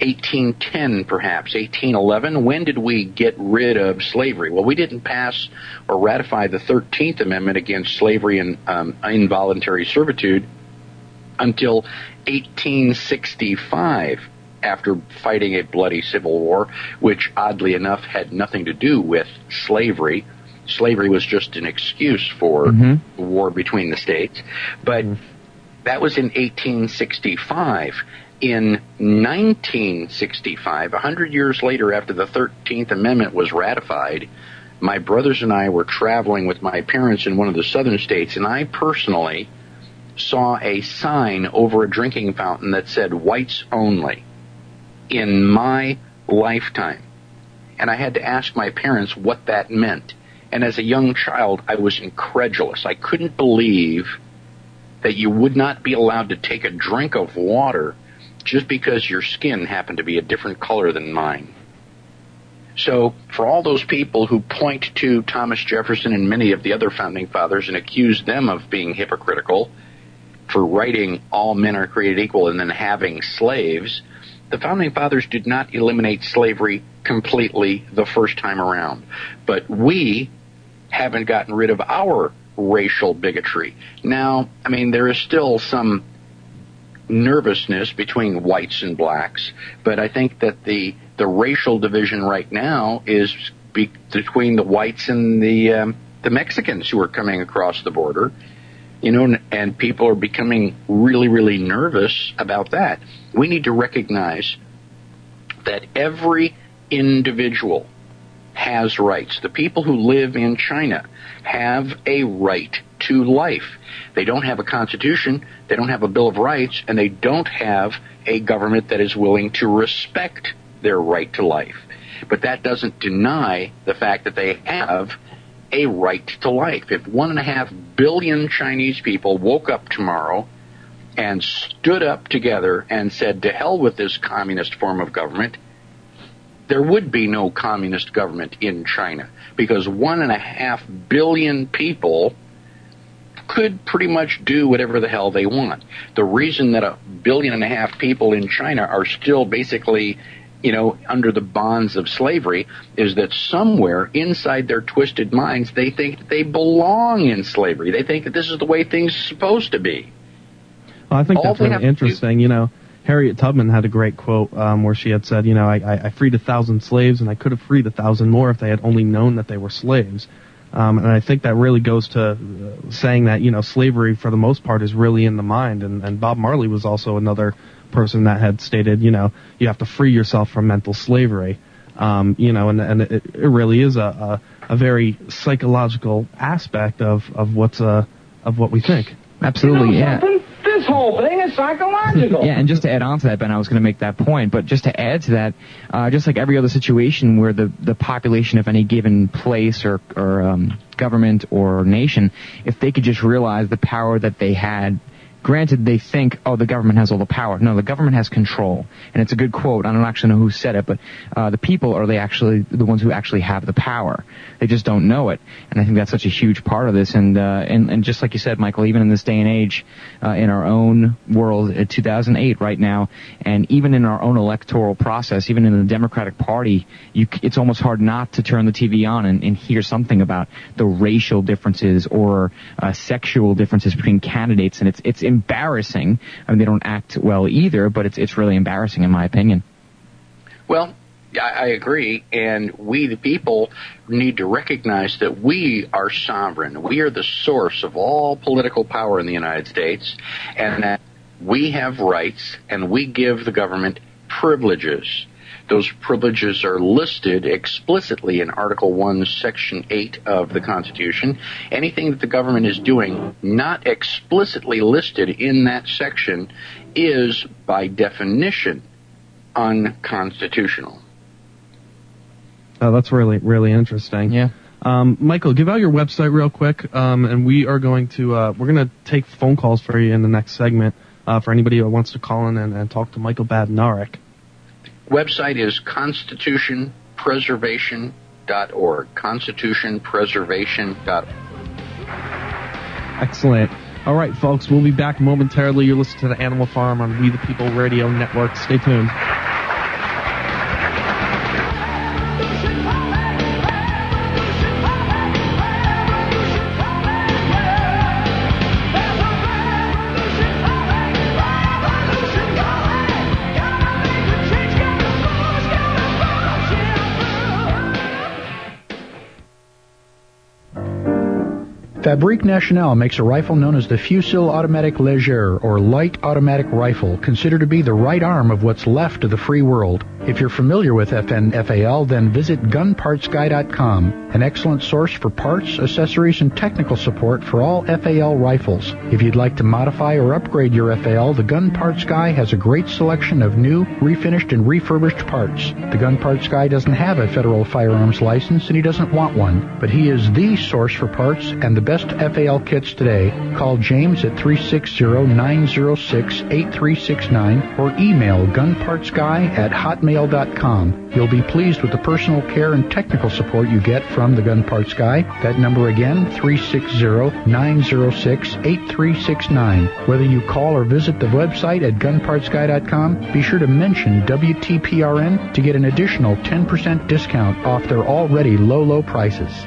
1810, perhaps, 1811. When did we get rid of slavery? Well, we didn't pass or ratify the 13th Amendment against slavery and um, involuntary servitude until 1865, after fighting a bloody civil war, which oddly enough had nothing to do with slavery. Slavery was just an excuse for the war between the states. But that was in 1865. In 1965, hundred years later after the 13th Amendment was ratified, my brothers and I were traveling with my parents in one of the southern states, and I personally saw a sign over a drinking fountain that said whites only in my lifetime. And I had to ask my parents what that meant. And as a young child, I was incredulous. I couldn't believe that you would not be allowed to take a drink of water just because your skin happened to be a different color than mine. So, for all those people who point to Thomas Jefferson and many of the other founding fathers and accuse them of being hypocritical for writing all men are created equal and then having slaves, the founding fathers did not eliminate slavery completely the first time around. But we haven't gotten rid of our racial bigotry. Now, I mean, there is still some nervousness between whites and blacks, but I think that the the racial division right now is be, between the whites and the um, the Mexicans who are coming across the border. You know, and, and people are becoming really, really nervous about that. We need to recognize that every individual has rights. The people who live in China have a right to life. They don't have a constitution, they don't have a Bill of Rights, and they don't have a government that is willing to respect their right to life. But that doesn't deny the fact that they have a right to life. If one and a half billion Chinese people woke up tomorrow and stood up together and said, to hell with this communist form of government, there would be no communist government in China because one and a half billion people could pretty much do whatever the hell they want. The reason that a billion and a half people in China are still basically you know, under the bonds of slavery is that somewhere inside their twisted minds they think that they belong in slavery. They think that this is the way things are supposed to be. Well, I think All that's really interesting. You know, Harriet Tubman had a great quote um, where she had said, you know, I, I freed a thousand slaves and I could have freed a thousand more if they had only known that they were slaves. Um, and I think that really goes to uh, saying that, you know, slavery for the most part is really in the mind. And, and Bob Marley was also another person that had stated, you know, you have to free yourself from mental slavery. Um, you know, and, and it, it really is a, a, a very psychological aspect of, of what's, uh, of what we think. Absolutely, yeah. This whole thing is psychological. Yeah, and just to add on to that, Ben, I was going to make that point, but just to add to that, uh, just like every other situation where the, the population of any given place or, or um, government or nation, if they could just realize the power that they had Granted, they think, oh, the government has all the power. No, the government has control. And it's a good quote. I don't actually know who said it, but uh, the people are they actually the ones who actually have the power. They just don't know it. And I think that's such a huge part of this. And uh, and, and just like you said, Michael, even in this day and age, uh, in our own world, at 2008 right now, and even in our own electoral process, even in the Democratic Party, you, it's almost hard not to turn the TV on and, and hear something about the racial differences or uh, sexual differences between candidates. And it's it's embarrassing. I mean, they don't act well either, but it's it's really embarrassing in my opinion. Well, I, I agree, and we, the people, need to recognize that we are sovereign. We are the source of all political power in the United States, and that we have rights, and we give the government privileges. Those privileges are listed explicitly in Article 1, Section 8 of the Constitution. Anything that the government is doing not explicitly listed in that section is, by definition, unconstitutional. Oh, that's really really interesting. Yeah. Um, Michael, give out your website real quick, um, and we are going to uh, we're going to take phone calls for you in the next segment uh, for anybody who wants to call in and, and talk to Michael Badnarik. Website is constitutionpreservation.org. Constitutionpreservation.org. Excellent. All right, folks, we'll be back momentarily. You're listening to the Animal Farm on We the People Radio Network. Stay tuned. Fabrique Nationale makes a rifle known as the Fusil Automatic Leger, or Light Automatic Rifle, considered to be the right arm of what's left of the free world. If you're familiar with FNFAL, then visit gunpartsguy.com, an excellent source for parts, accessories, and technical support for all FAL rifles. If you'd like to modify or upgrade your FAL, the Gun Parts Guy has a great selection of new, refinished, and refurbished parts. The Gun Parts Guy doesn't have a federal firearms license and he doesn't want one, but he is the source for parts and the best FAL kits today. Call James at 360-906-8369 or email gunpartsguy at hotmail.com. You'll be pleased with the personal care and technical support you get from the Gun Parts Guy. That number again, 360-906-8369. Whether you call or visit the website at gunpartsguy.com, be sure to mention WTPRN to get an additional 10% discount off their already low, low prices.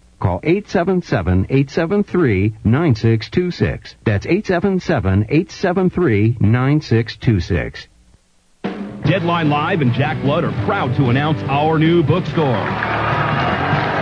Call 877-873-9626. That's 877-873-9626. Deadline Live and Jack Blood are proud to announce our new bookstore.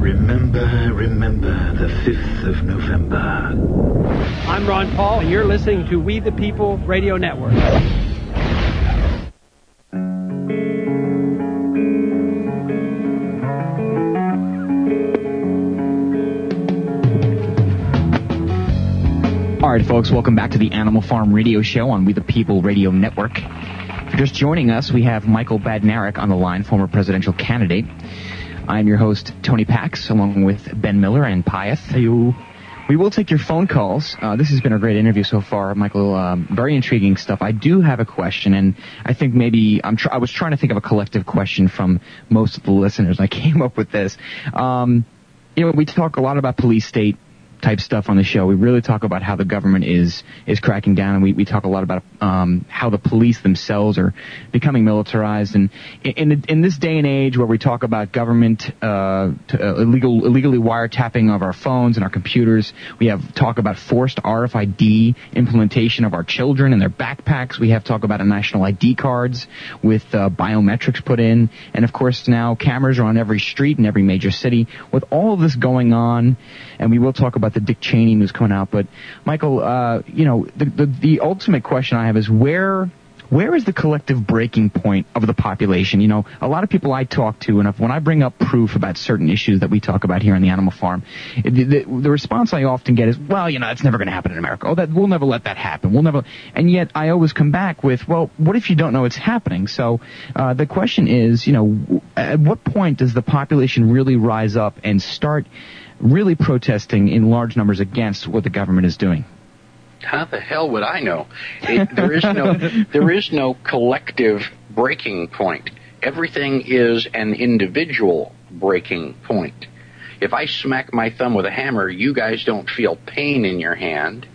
Remember, remember the 5th of November. I'm Ron Paul, and you're listening to We the People Radio Network. All right, folks, welcome back to the Animal Farm Radio Show on We the People Radio Network. If you're just joining us, we have Michael Badnarik on the line, former presidential candidate. I'm your host, Tony Pax, along with Ben Miller and Pius. Hey, We will take your phone calls. Uh, this has been a great interview so far, Michael. Um, very intriguing stuff. I do have a question, and I think maybe I'm tr- I was trying to think of a collective question from most of the listeners. I came up with this. Um, you know, we talk a lot about police state type stuff on the show. We really talk about how the government is is cracking down, and we, we talk a lot about um, how the police themselves are becoming militarized. And in in this day and age where we talk about government uh, uh, illegal illegally wiretapping of our phones and our computers, we have talk about forced RFID implementation of our children and their backpacks. We have talk about national ID cards with uh, biometrics put in, and of course now cameras are on every street in every major city. With all of this going on, and we will talk about the Dick Cheney news coming out. But Michael, uh, you know, the, the the ultimate question I have is where where is the collective breaking point of the population? You know, a lot of people I talk to, and if, when I bring up proof about certain issues that we talk about here on the Animal Farm, the, the, the response I often get is, "Well, you know, it's never going to happen in America. Oh, that we'll never let that happen. We'll never." And yet, I always come back with, "Well, what if you don't know it's happening?" So, uh, the question is, you know, at what point does the population really rise up and start really protesting in large numbers against what the government is doing? How the hell would I know? It, there is no there is no collective breaking point. Everything is an individual breaking point. If I smack my thumb with a hammer, you guys don't feel pain in your hand.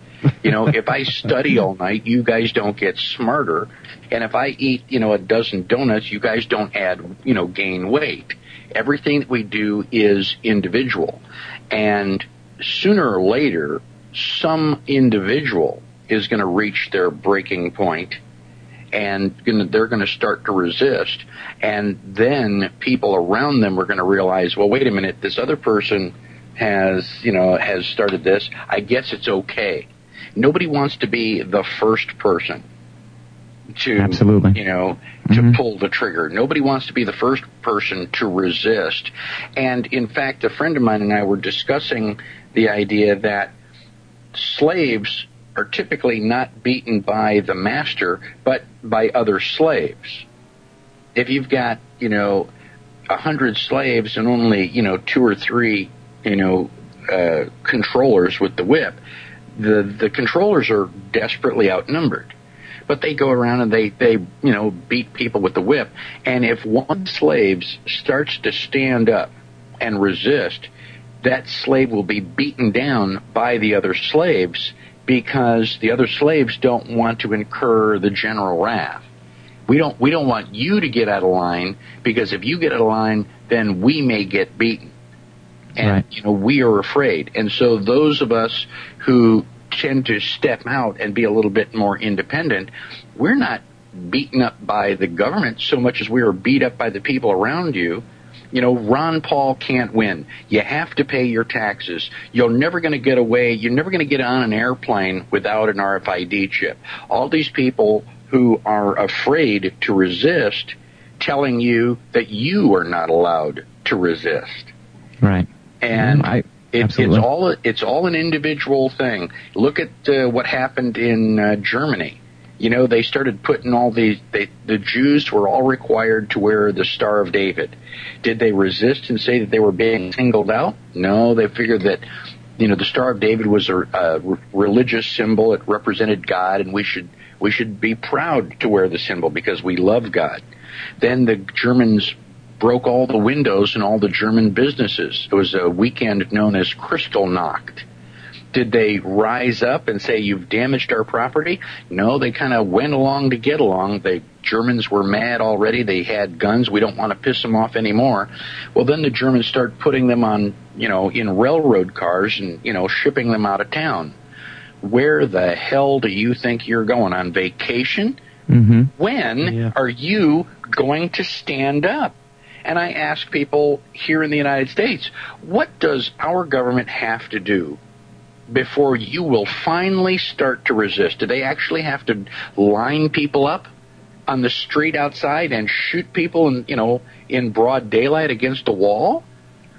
You know, if I study all night, you guys don't get smarter. And if I eat, you know, a dozen donuts, you guys don't add, you know, gain weight. Everything that we do is individual. And sooner or later, some individual is going to reach their breaking point and they're going to start to resist. And then people around them are going to realize, well, wait a minute, this other person has, you know, has started this. I guess it's okay. Nobody wants to be the first person to, Absolutely. you know, to pull the trigger. Nobody wants to be the first person to resist. And in fact, a friend of mine and I were discussing the idea that slaves are typically not beaten by the master, but by other slaves. If you've got, you know, a hundred slaves and only, you know, two or three, you know, uh, controllers with the whip, the, the controllers are desperately outnumbered. But they go around and they, they, you know, beat people with the whip. And if one slave starts to stand up and resist, that slave will be beaten down by the other slaves because the other slaves don't want to incur the general wrath. We don't we don't want you to get out of line because if you get out of line, then we may get beaten. And you know, we are afraid. And so those of us who tend to step out and be a little bit more independent, we're not beaten up by the government so much as we are beat up by the people around you. You know, Ron Paul can't win. You have to pay your taxes. You're never going to get away. You're never going to get on an airplane without an RFID chip. All these people who are afraid to resist telling you that you are not allowed to resist. Right. And I, it, it's all it's all an individual thing. Look at uh, what happened in uh, Germany. You know, they started putting all these. They, the Jews were all required to wear the Star of David. Did they resist and say that they were being singled out? No, they figured that you know the Star of David was a, a re- religious symbol. It represented God, and we should we should be proud to wear the symbol because we love God. Then the Germans broke all the windows in all the German businesses. It was a weekend known as Kristallnacht. Did they rise up and say you've damaged our property? No, they kind of went along to get along. The Germans were mad already. They had guns. We don't want to piss them off anymore. Well, then the Germans start putting them on, you know, in railroad cars and, you know, shipping them out of town. Where the hell do you think you're going on vacation? Mm-hmm. When are you going to stand up? And I ask people here in the United States, what does our government have to do before you will finally start to resist? Do they actually have to line people up on the street outside and shoot people in, you know, in broad daylight against a wall?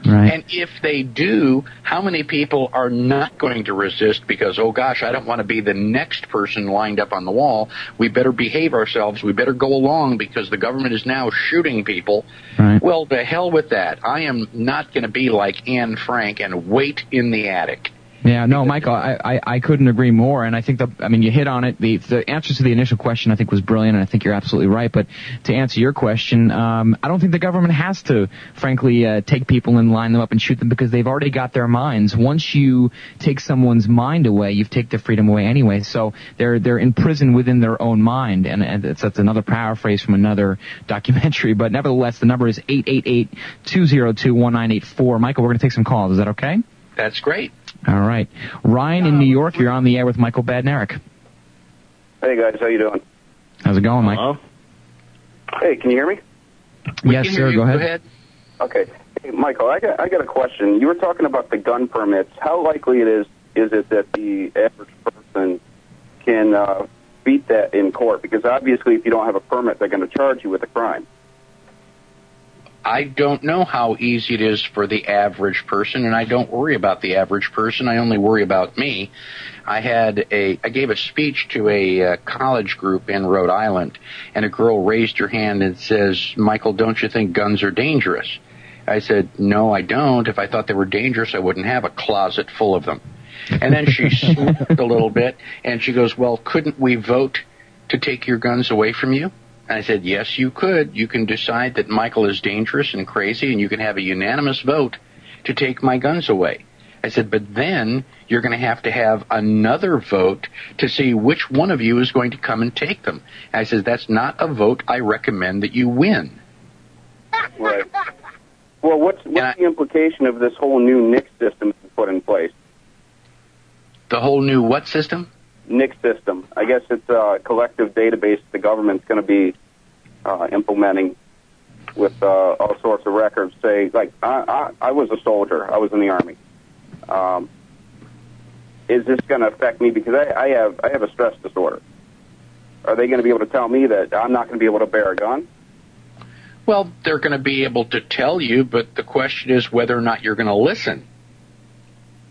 Right. And if they do, how many people are not going to resist because, oh gosh, I don't want to be the next person lined up on the wall. We better behave ourselves. We better go along because the government is now shooting people. Right. Well, to hell with that. I am not going to be like Anne Frank and wait in the attic. Yeah, no, Michael, I, I, I couldn't agree more. And I think the, I mean, you hit on it. The, the answer to the initial question I think was brilliant, and I think you're absolutely right. But to answer your question, um, I don't think the government has to, frankly, uh, take people and line them up and shoot them because they've already got their minds. Once you take someone's mind away, you've taken their freedom away anyway. So they're, they're imprisoned within their own mind. And, and that's, that's another paraphrase from another documentary. But nevertheless, the number is 888-202-1984. Michael, we're going to take some calls. Is that okay? That's great. All right. Ryan in New York, you're on the air with Michael Badnarik. Hey guys, how you doing? How's it going, Mike? Hey, can you hear me? yes, sir. Go ahead. Okay, hey, Michael, I got I got a question. You were talking about the gun permits. How likely it is is it that the average person can uh, beat that in court? Because obviously, if you don't have a permit, they're going to charge you with a crime. I don't know how easy it is for the average person, and I don't worry about the average person. I only worry about me. I had a, I gave a speech to a uh, college group in Rhode Island, and a girl raised her hand and says, "Michael, don't you think guns are dangerous?" I said, "No, I don't. If I thought they were dangerous, I wouldn't have a closet full of them." And then she smirked a little bit, and she goes, "Well, couldn't we vote to take your guns away from you?" I said, yes, you could. You can decide that Michael is dangerous and crazy, and you can have a unanimous vote to take my guns away. I said, but then you're going to have to have another vote to see which one of you is going to come and take them. I said, that's not a vote I recommend that you win. Right. Well, what's what's the implication of this whole new NIC system put in place? The whole new what system? NIC system. I guess it's a collective database the government's going to be uh, implementing with uh, all sorts of records. Say, like, I, I, I was a soldier. I was in the army. Um, is this going to affect me because I, I have I have a stress disorder? Are they going to be able to tell me that I'm not going to be able to bear a gun? Well, they're going to be able to tell you, but the question is whether or not you're going to listen.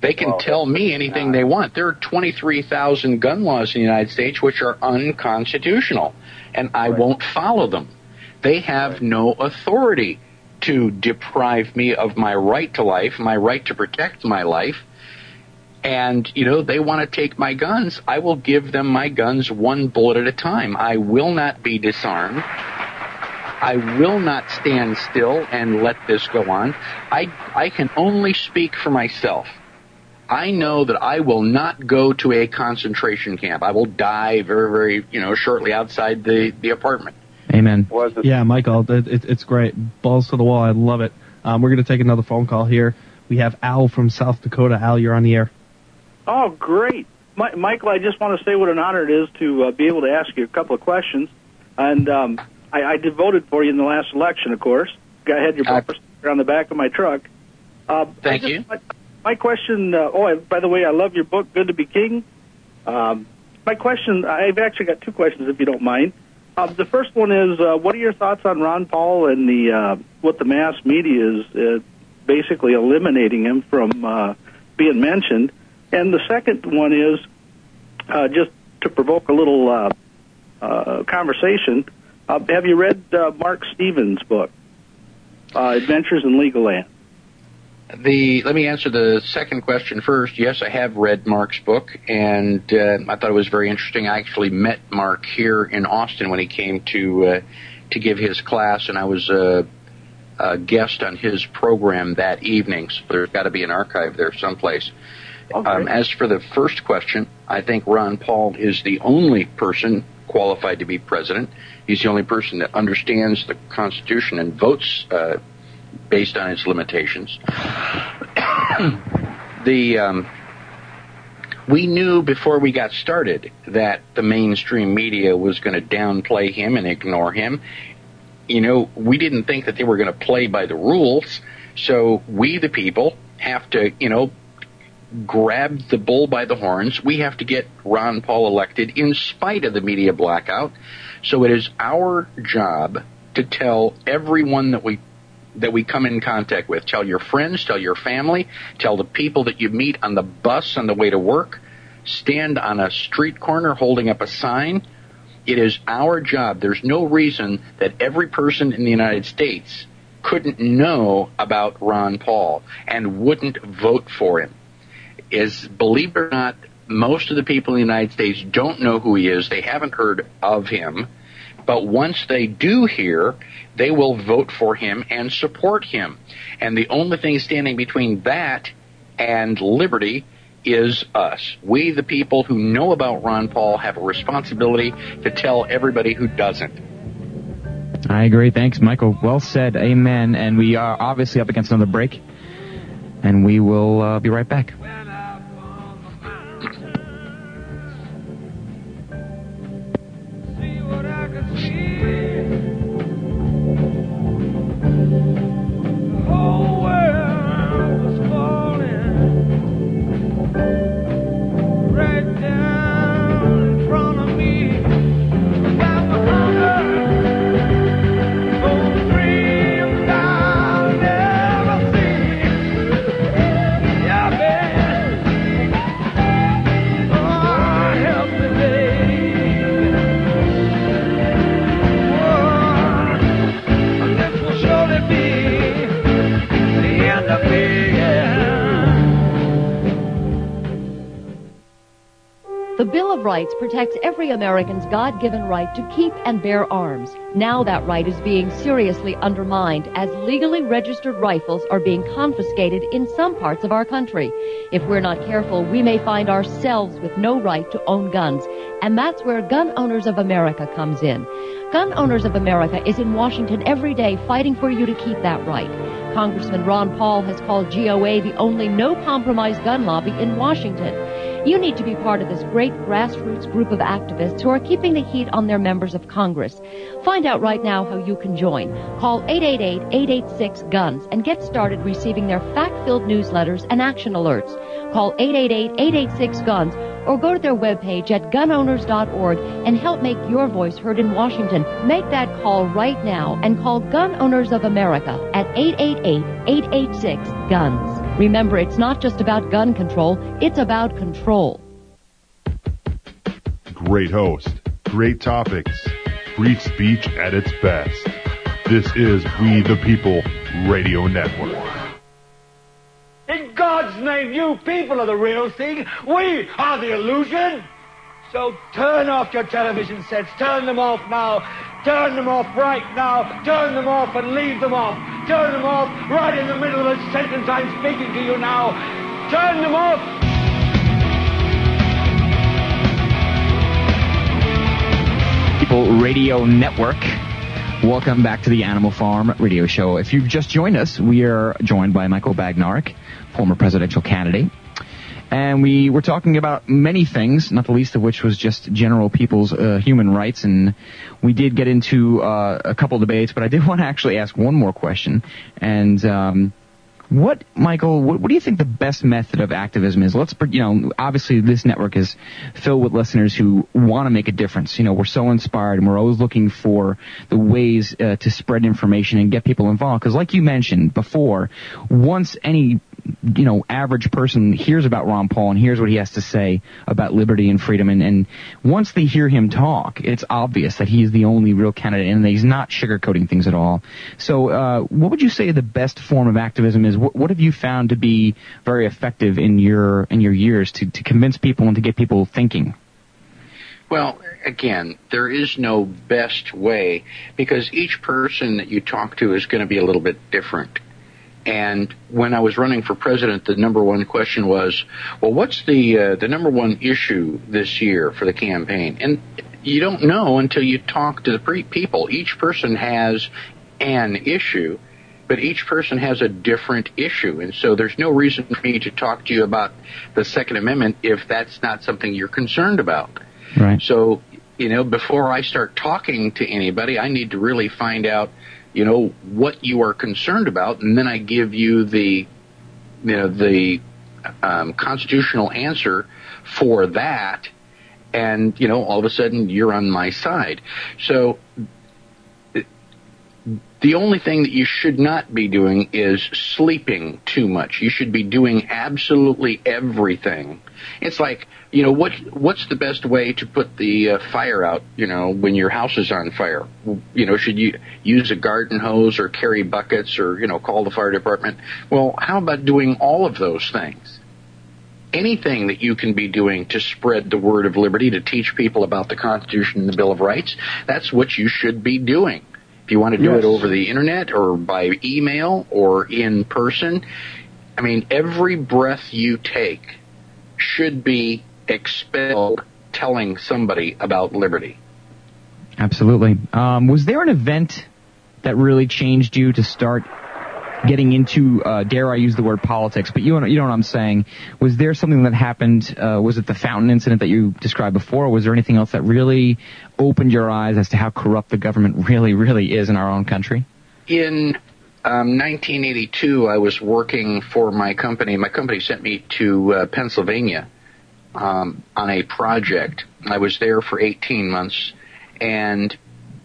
They can Well, tell me anything they want. There are 23,000 gun laws in the United States which are unconstitutional, and I won't follow them. They have no authority to deprive me of my right to life, my right to protect my life. And, you know, they want to take my guns. I will give them my guns one bullet at a time. I will not be disarmed. I will not stand still and let this go on. I, I can only speak for myself. I know that I will not go to a concentration camp. I will die very, very, you know, shortly outside the, the apartment. Amen. Yeah, Michael, it, it, it's great. Balls to the wall. I love it. Um, we're going to take another phone call here. We have Al from South Dakota. Al, you're on the air. Oh, great. Mi- Michael, I just want to say what an honor it is to uh, be able to ask you a couple of questions. And um, I, I did voted for you in the last election, of course. I had your bumper sticker on the back of my truck. Uh, Thank I just- you. My, my question, uh, oh, I, by the way, I love your book, Good to Be King. Um, my question, I've actually got two questions, if you don't mind. Uh, the first one is, uh, what are your thoughts on Ron Paul and the uh, what the mass media is uh, basically eliminating him from uh, being mentioned? And the second one is, uh, just to provoke a little uh, uh, conversation, uh, have you read uh, Marc Stevens' book, uh, Adventures in Legal Land? The let me answer the second question first. Yes, I have read Marc's book, and uh, I thought it was very interesting. I actually met Mark here in Austin when he came to uh, to give his class, and I was a, a guest on his program that evening. So there's got to be an archive there someplace. Um, as for the first question, I think Ron Paul is the only person qualified to be president. He's the only person that understands the Constitution and votes uh, based on its limitations. the um, we knew before we got started that the mainstream media was going to downplay him and ignore him. You know, we didn't think that they were going to play by the rules, so we, the people, have to, you know, grab the bull by the horns. We have to get Ron Paul elected in spite of the media blackout. So it is our job to tell everyone that we that we come in contact with. Tell your friends, tell your family, tell the people that you meet on the bus on the way to work. Stand on a street corner holding up a sign. It is our job. There's no reason that every person in the United States couldn't know about Ron Paul and wouldn't vote for him. Is believe it or not, most of the people in the United States don't know who he is. They haven't heard of him. But once they do hear, they will vote for him and support him. And the only thing standing between that and liberty is us. We, the people who know about Ron Paul, have a responsibility to tell everybody who doesn't. I agree. Thanks, Michael. Well said. Amen. And we are obviously up against another break, and we will uh, be right back. Rights protects every American's God given right to keep and bear arms. Now that right is being seriously undermined as legally registered rifles are being confiscated in some parts of our country. If we're not careful, we may find ourselves with no right to own guns. And that's where Gun Owners of America comes in. Gun Owners of America is in Washington every day fighting for you to keep that right. Congressman Ron Paul has called GOA the only no compromise gun lobby in Washington. You need to be part of this great grassroots group of activists who are keeping the heat on their members of Congress. Find out right now how you can join. Call 888-886-GUNS and get started receiving their fact-filled newsletters and action alerts. Call 888-886-GUNS or go to their webpage at gunowners.org and help make your voice heard in Washington. Make that call right now and call Gun Owners of America at 888-886-GUNS. Remember, it's not just about gun control, it's about control. Great host, great topics, free speech at its best. This is We the People Radio Network. In God's name, you people are the real thing. We are the illusion. So turn off your television sets. Turn them off now. Turn them off right now. Turn them off and leave them off. Turn them off right in the middle of the sentence I'm speaking to you now. Turn them off. People Radio Network. Welcome back to the Animal Farm Radio Show. If you've just joined us, we are joined by Michael Badnarik, former presidential candidate. And we were talking about many things, not the least of which was just general people's uh, human rights. And we did get into uh, a couple debates, but I did want to actually ask one more question. And um, what, Michael, what, what, do you think the best method of activism is? Let's, you know, obviously this network is filled with listeners who want to make a difference. You know, we're so inspired and we're always looking for the ways uh, to spread information and get people involved. Because like you mentioned before, once any you know, average person hears about Ron Paul and hears what he has to say about liberty and freedom, and, and once they hear him talk, it's obvious that he's the only real candidate and that he's not sugarcoating things at all. So, uh, what would you say the best form of activism is? What, what have you found to be very effective in your in your years to, to convince people and to get people thinking? Well, again, there is no best way because each person that you talk to is going to be a little bit different. And when I was running for president, the number one question was, well, what's the uh, the number one issue this year for the campaign? And you don't know until you talk to the pre- people. Each person has an issue, but each person has a different issue. And so there's no reason for me to talk to you about the Second Amendment if that's not something you're concerned about. Right. So, you know, before I start talking to anybody, I need to really find out you know, what you are concerned about, and then I give you the, you know, the um, constitutional answer for that, and you know, all of a sudden you're on my side. So the only thing that you should not be doing is sleeping too much. You should be doing absolutely everything. It's like, you know, what what's the best way to put the uh, fire out, you know, when your house is on fire? You know, should you use a garden hose or carry buckets or, you know, call the fire department? Well, how about doing all of those things? Anything that you can be doing to spread the word of liberty, to teach people about the Constitution and the Bill of Rights, that's what you should be doing. If you want to do Yes. it over the internet or by email or in person, I mean, every breath you take should be expelled telling somebody about liberty. Absolutely. Um, was there an event that really changed you to start getting into, uh, dare I use the word politics, but you know, you know what I'm saying? Was there something that happened, uh, was it the fountain incident that you described before, or was there anything else that really opened your eyes as to how corrupt the government really, really is in our own country? In um, 1982, I was working for my company. My company sent me to uh, Pennsylvania um, on a project. I was there for 18 months, and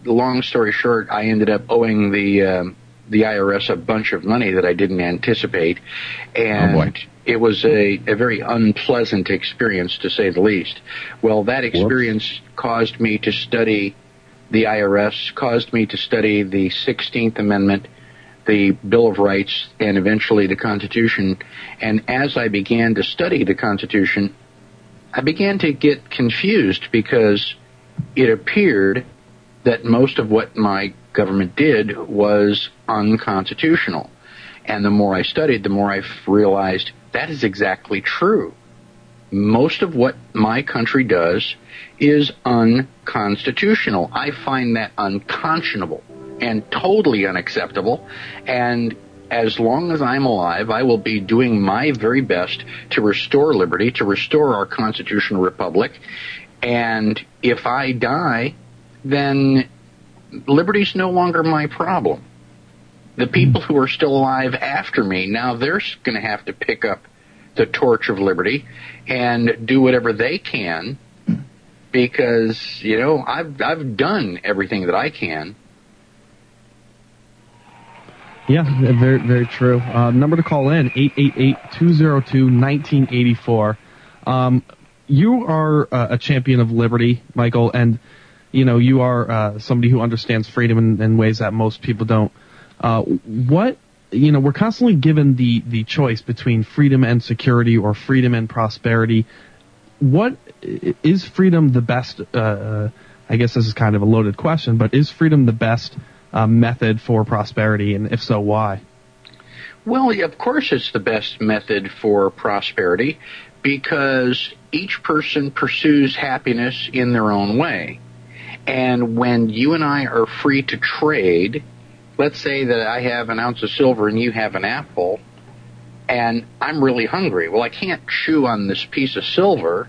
long story short, I ended up owing the um, the IRS a bunch of money that I didn't anticipate, and oh, it was a, a very unpleasant experience to say the least. Well, that experience caused me to study the IRS, caused me to study the 16th Amendment, the Bill of Rights, and eventually the Constitution. And as I began to study the Constitution, I began to get confused because it appeared that most of what my government did was unconstitutional. And the more I studied, the more I realized that is exactly true. Most of what my country does is unconstitutional. I find that unconscionable and totally unacceptable. And as long as I'm alive, I will be doing my very best to restore liberty, to restore our constitutional republic. And if I die, then liberty's no longer my problem. The people who are still alive after me, now they're going to have to pick up the torch of liberty and do whatever they can because, you know, I've, I've done everything that I can. Yeah, very very true. Uh, number to call in 888-202-1984. Um, you are uh, a champion of liberty, Michael, and you know you are uh, somebody who understands freedom in, in ways that most people don't. Uh, what you know, we're constantly given the the choice between freedom and security or freedom and prosperity. What is freedom the best? Uh, I guess this is kind of a loaded question, but is freedom the best uh, method for prosperity, and if so, why? Well, of course, it's the best method for prosperity because each person pursues happiness in their own way. And when you and I are free to trade, let's say that I have an ounce of silver and you have an apple, and I'm really hungry. Well, I can't chew on this piece of silver.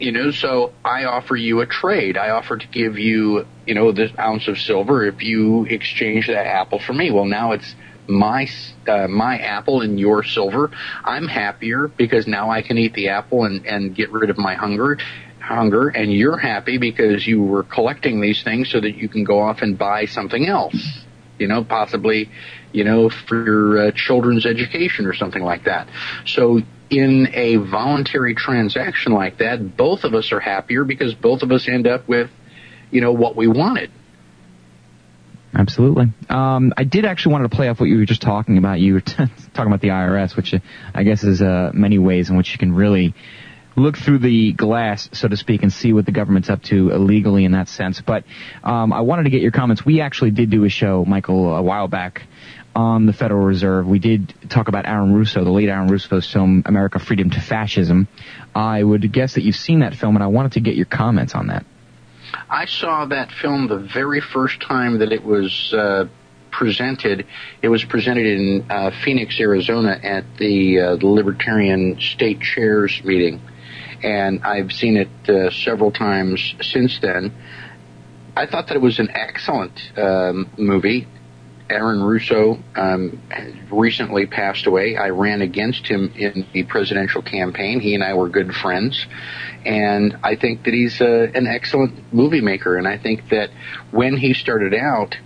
You know, so I offer you a trade. I offer to give you, you know, this ounce of silver if you exchange that apple for me. Well, now it's my uh, my apple and your silver. I'm happier because now I can eat the apple and and get rid of my hunger hunger and you're happy because you were collecting these things so that you can go off and buy something else. You know, possibly, you know, for your uh, children's education or something like that. So in a voluntary transaction like that, both of us are happier because both of us end up with, you know, what we wanted. Absolutely. Um, I did actually want to play off what you were just talking about. You were t- talking about the IRS, which I guess is uh, many ways in which you can really look through the glass, so to speak, and see what the government's up to illegally in that sense. But um, I wanted to get your comments. We actually did do a show, Michael, a while back on the Federal Reserve. We did talk about Aaron Russo, the late Aaron Russo's film, America Freedom to Fascism. I would guess that you've seen that film, and I wanted to get your comments on that. I saw that film the very first time that it was uh, presented. It was presented in uh, Phoenix, Arizona, at the, uh, the Libertarian State Chairs meeting and I've seen it uh, several times since then. I thought that it was an excellent um, movie. Aaron Russo um, recently passed away. I ran against him in the presidential campaign. He and I were good friends, and I think that he's uh, an excellent movie maker. And I think that when he started out,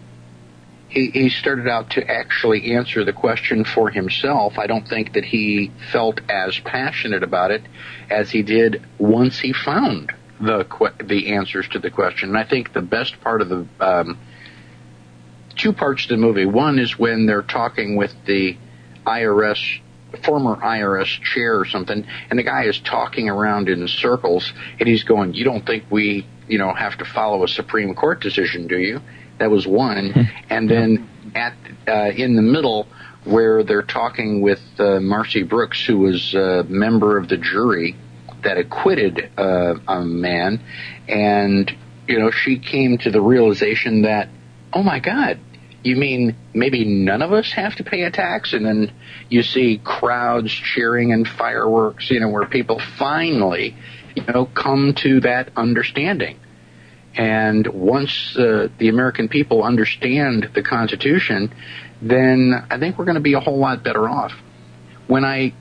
he, he started out to actually answer the question for himself. I don't think that he felt as passionate about it as he did once he found the the answers to the question. And I think the best part of the um, two parts to the movie. One is when they're talking with the IRS former IRS chair or something, and the guy is talking around in circles, and he's going, "You don't think we, you know, have to follow a Supreme Court decision, do you?" That was one, and then at uh, in the middle where they're talking with uh, Marcy Brooks, who was a member of the jury that acquitted uh, a man, and you know she came to the realization that, oh my God, you mean maybe none of us have to pay a tax? And then you see crowds cheering and fireworks, you know, where people finally, you know, come to that understanding. And once uh, the American people understand the Constitution, then I think we're going to be a whole lot better off. When I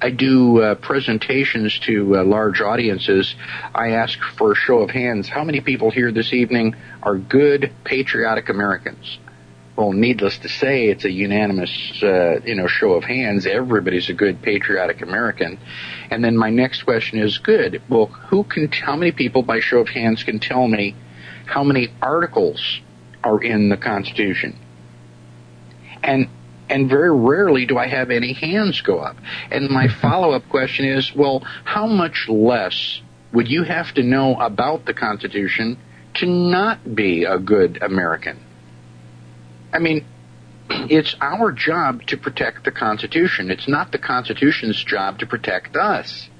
I do uh, presentations to uh, large audiences, I ask for a show of hands. How many people here this evening are good, patriotic Americans? Well, needless to say, it's a unanimous, uh, you know, show of hands. Everybody's a good, patriotic American. And then my next question is, good. Well, who can? How many people, by show of hands, can tell me how many articles are in the Constitution? And And very rarely do I have any hands go up. And my follow up question is, well, how much less would you have to know about the Constitution to not be a good American? I mean, it's our job to protect the Constitution. It's not the Constitution's job to protect us.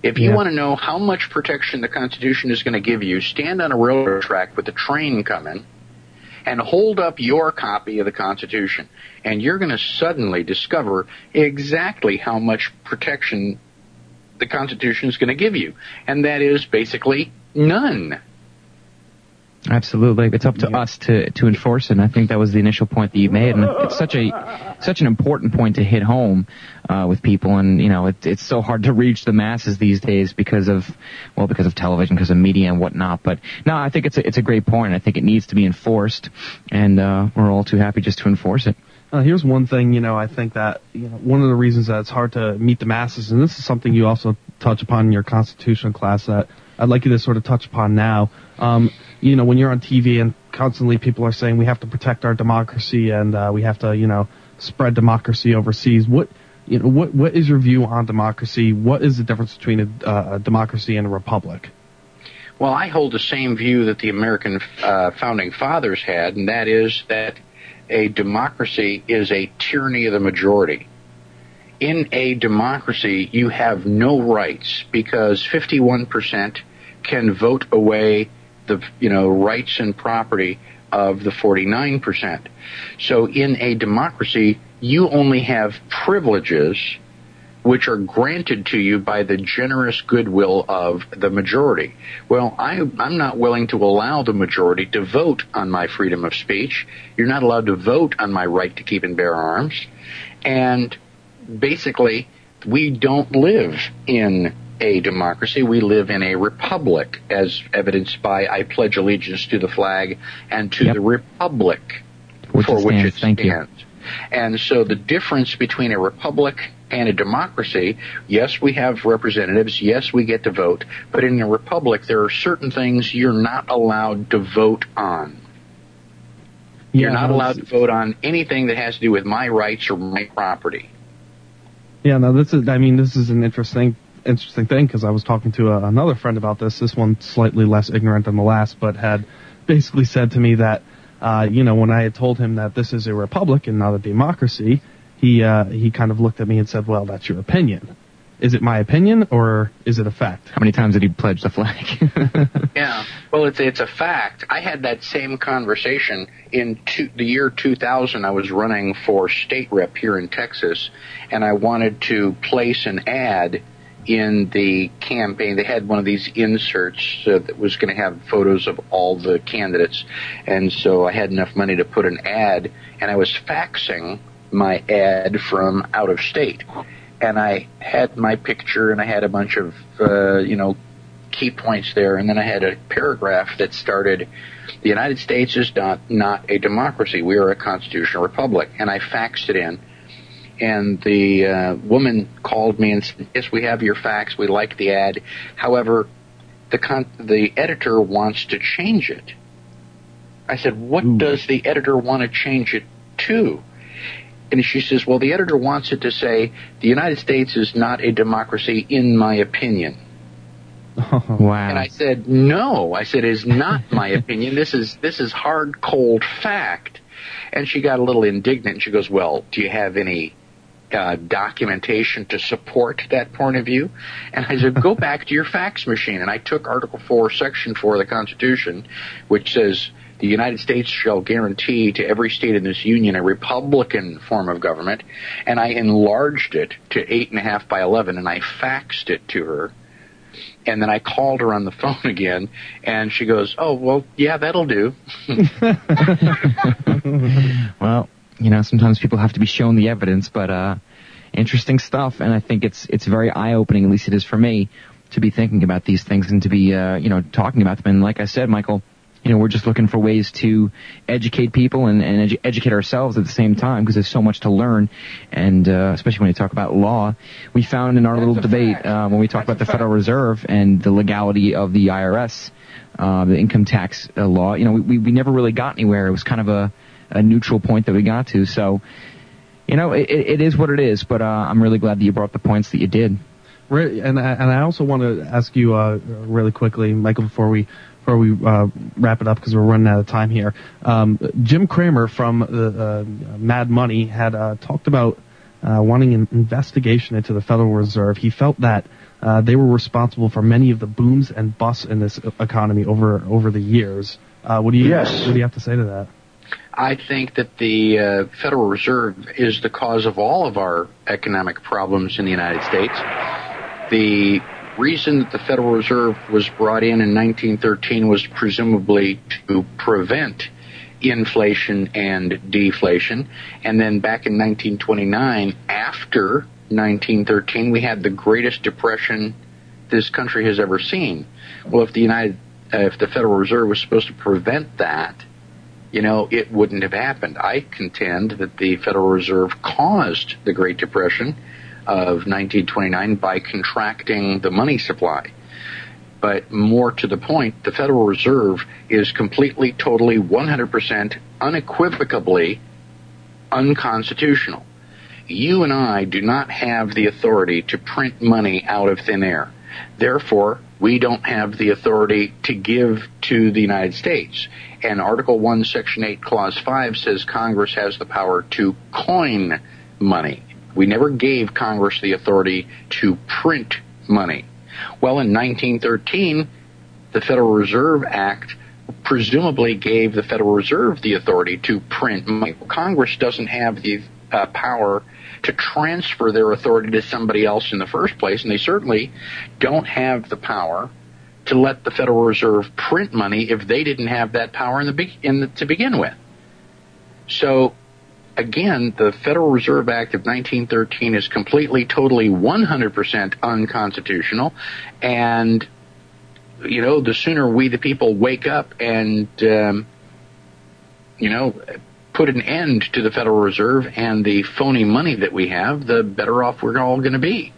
If you Yeah. want to know how much protection the Constitution is going to give you, stand on a railroad track with a train coming and hold up your copy of the Constitution. And you're going to suddenly discover exactly how much protection the Constitution is going to give you. And that is basically none. Absolutely, it's up to us to to enforce it. And I think that was the initial point that you made, and it's such a such an important point to hit home uh, with people. And you know, it, it's so hard to reach the masses these days because of well, because of television, because of media and whatnot. But no, I think it's a, it's a great point. I think it needs to be enforced, and uh, we're all too happy just to enforce it. Uh, here's one thing, you know, I think that you know one of the reasons that it's hard to meet the masses, and this is something you also touch upon in your constitution class that I'd like you to sort of touch upon now. Um, you know, when you're on TV and constantly people are saying we have to protect our democracy and uh, we have to, you know, spread democracy overseas. What you know, what what is your view on democracy? What is the difference between a, uh, a democracy and a republic? Well, I hold the same view that the American uh, founding fathers had, and that is that a democracy is a tyranny of the majority. In a democracy, you have no rights because 51% can vote away the you know rights and property of the 49%. So in a democracy, you only have privileges which are granted to you by the generous goodwill of the majority. Well, I, I'm not willing to allow the majority to vote on my freedom of speech. You're not allowed to vote on my right to keep and bear arms. And basically, we don't live in a democracy. We live in a republic, as evidenced by I pledge allegiance to the flag and to the republic Which for it which it stands. And so the difference between a republic and a democracy, yes, we have representatives, yes, we get to vote, but in a republic, there are certain things you're not allowed to vote on. You're not allowed to vote on anything that has to do with my rights or my property. Yeah, no, this is. I mean, this is an interesting, interesting thing because I was talking to a, another friend about this. This one slightly less ignorant than the last, but had basically said to me that, uh, you know, when I had told him that this is a republic and not a democracy, he uh, he kind of looked at me and said, "Well, that's your opinion. Is it my opinion or is it a fact?" How many times did he pledge the flag? Yeah, well, it's it's a fact. I had that same conversation in two, the year 2000. I was running for state rep here in Texas, and I wanted to place an ad in the campaign. They had one of these inserts uh, that was going to have photos of all the candidates, and so I had enough money to put an ad, and I was faxing my ad from out of state. And I had my picture, and I had a bunch of, uh, you know, key points there, and then I had a paragraph that started, "The United States is not not a democracy. We are a constitutional republic." And I faxed it in, and the uh, woman called me and said, "Yes, we have your fax. We like the ad. However, the con- the editor wants to change it." I said, "What does the editor want to change it to?" And she says, "Well, the editor wants it to say the United States is not a democracy, in my opinion." wow. And I said, no. I said, it's not my opinion. This is, this is hard, cold fact. And she got a little indignant. She goes, well, do you have any, uh, documentation to support that point of view? And I said, go back to your fax machine. And I took Article 4, Section 4 of the Constitution, which says, the United States shall guarantee to every state in this union a Republican form of government, and I enlarged it to eight and a half by eleven, and I faxed it to her, and then I called her on the phone again, and she goes, "Oh, well, yeah, that'll do." well, you know, sometimes people have to be shown the evidence, but uh, interesting stuff, and I think it's it's very eye opening. At least it is for me to be thinking about these things and to be uh, you know talking about them. And like I said, Michael, you know, we're just looking for ways to educate people and, and edu- educate ourselves at the same time because there's so much to learn, and uh, especially when you talk about law, we found in our little debate uh, when we talked about the Federal Reserve and the legality of the IRS, uh, the income tax uh, law. You know, we, we we never really got anywhere. It was kind of a a neutral point that we got to. So, you know, it, it is what it is. But uh, I'm really glad that you brought up the points that you did. Re- And I, and I also want to ask you uh, really quickly, Michael, before we before we uh, wrap it up because we're running out of time here. Um, Jim Cramer from the uh, Mad Money had uh, talked about uh, wanting an investigation into the Federal Reserve. He felt that uh, they were responsible for many of the booms and busts in this economy over over the years. Uh, what do you Yes. what do you have to say to that? I think that the uh, Federal Reserve is the cause of all of our economic problems in the United States. The reason that the Federal Reserve was brought in in 1913 was presumably to prevent inflation and deflation. And then back in 1929, after 1913, we had the greatest depression this country has ever seen. Well, if the United, uh, if the Federal Reserve was supposed to prevent that, you know, it wouldn't have happened. I contend that the Federal Reserve caused the Great Depression of 1929 by contracting the money supply. But more to the point, the Federal Reserve is completely, totally, 100% unequivocally unconstitutional. You and I do not have the authority to print money out of thin air. Therefore, we don't have the authority to give to the United States. And Article 1, Section 8, Clause 5 says Congress has the power to coin money. We never gave Congress the authority to print money. Well, in 1913, the Federal Reserve Act presumably gave the Federal Reserve the authority to print money. Congress doesn't have the uh, power to transfer their authority to somebody else in the first place, and they certainly don't have the power to let the Federal Reserve print money if they didn't have that power in the, in the to begin with. So again, the Federal Reserve Act of 1913 is completely, totally, 100% unconstitutional. And, you know, the sooner we, the people, wake up and, um, you know, put an end to the Federal Reserve and the phony money that we have, the better off we're all going to be.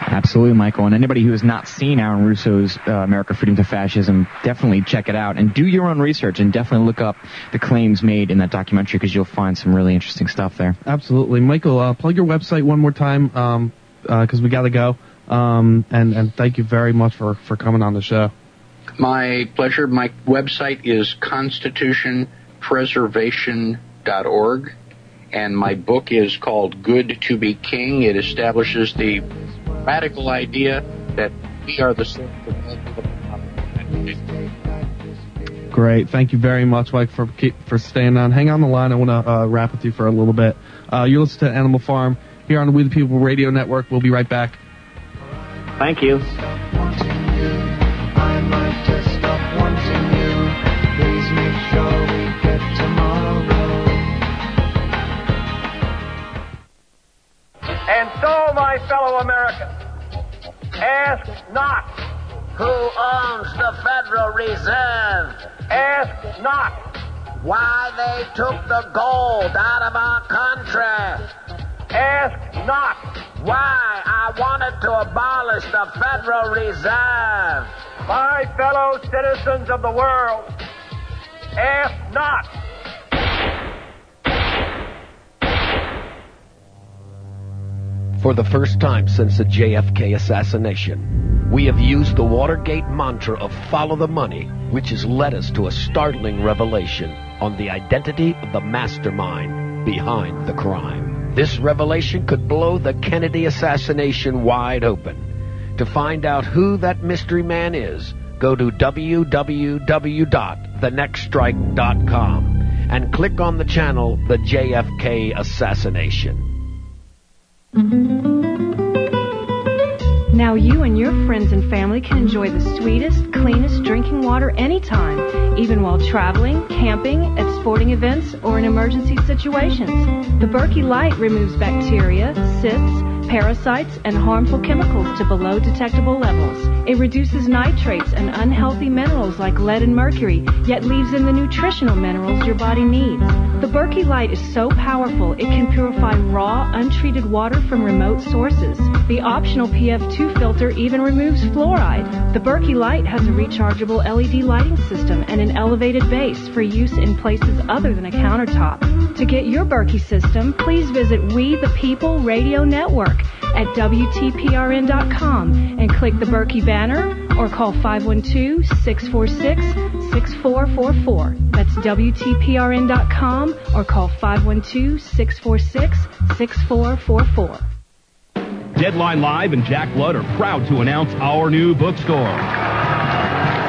Absolutely, Michael. And anybody who has not seen Aaron Russo's uh, America Freedom to Fascism, definitely check it out and do your own research and definitely look up the claims made in that documentary because you'll find some really interesting stuff there. Absolutely, Michael. Uh, plug your website one more time um, because we got to go. Um, and and thank you very much for for coming on the show. My pleasure. My website is constitutionpreservation.org, and my book is called Good to be King. It establishes the radical idea that we are the sons of the problem. Great. Thank you very much, Mike, for keep, for staying on. Hang on the line. I want to uh, wrap with you for a little bit. Uh, you're listening to Animal Farm here on the We the People Radio Network. We'll be right back. Thank you. My fellow Americans, ask not who owns the Federal Reserve. Ask not why they took the gold out of our country. Ask not why I wanted to abolish the Federal Reserve. My fellow citizens of the world, ask not For the first time since the JFK assassination, we have used the Watergate mantra of follow the money, which has led us to a startling revelation on the identity of the mastermind behind the crime. This revelation could blow the Kennedy assassination wide open. To find out who that mystery man is, go to www.thenextstrike.com and click on the channel The JFK Assassination. Now you and your friends and family can enjoy the sweetest, cleanest drinking water anytime, even while traveling, camping, at sporting events, or in emergency situations. The Berkey Light removes bacteria, cysts, parasites, and harmful chemicals to below detectable levels. It reduces nitrates and unhealthy minerals like lead and mercury, yet leaves in the nutritional minerals your body needs. The Berkey Light is so powerful it can purify raw, untreated water from remote sources. The optional PF2 filter even removes fluoride. The Berkey Light has a rechargeable LED lighting system and an elevated base for use in places other than a countertop. To get your Berkey system, please visit We the People Radio Network at WTPRN.com and click the Berkey banner or call 512-646-6444. That's WTPRN.com or call 512-646-6444. Deadline Live and Jack Blood are proud to announce our new bookstore.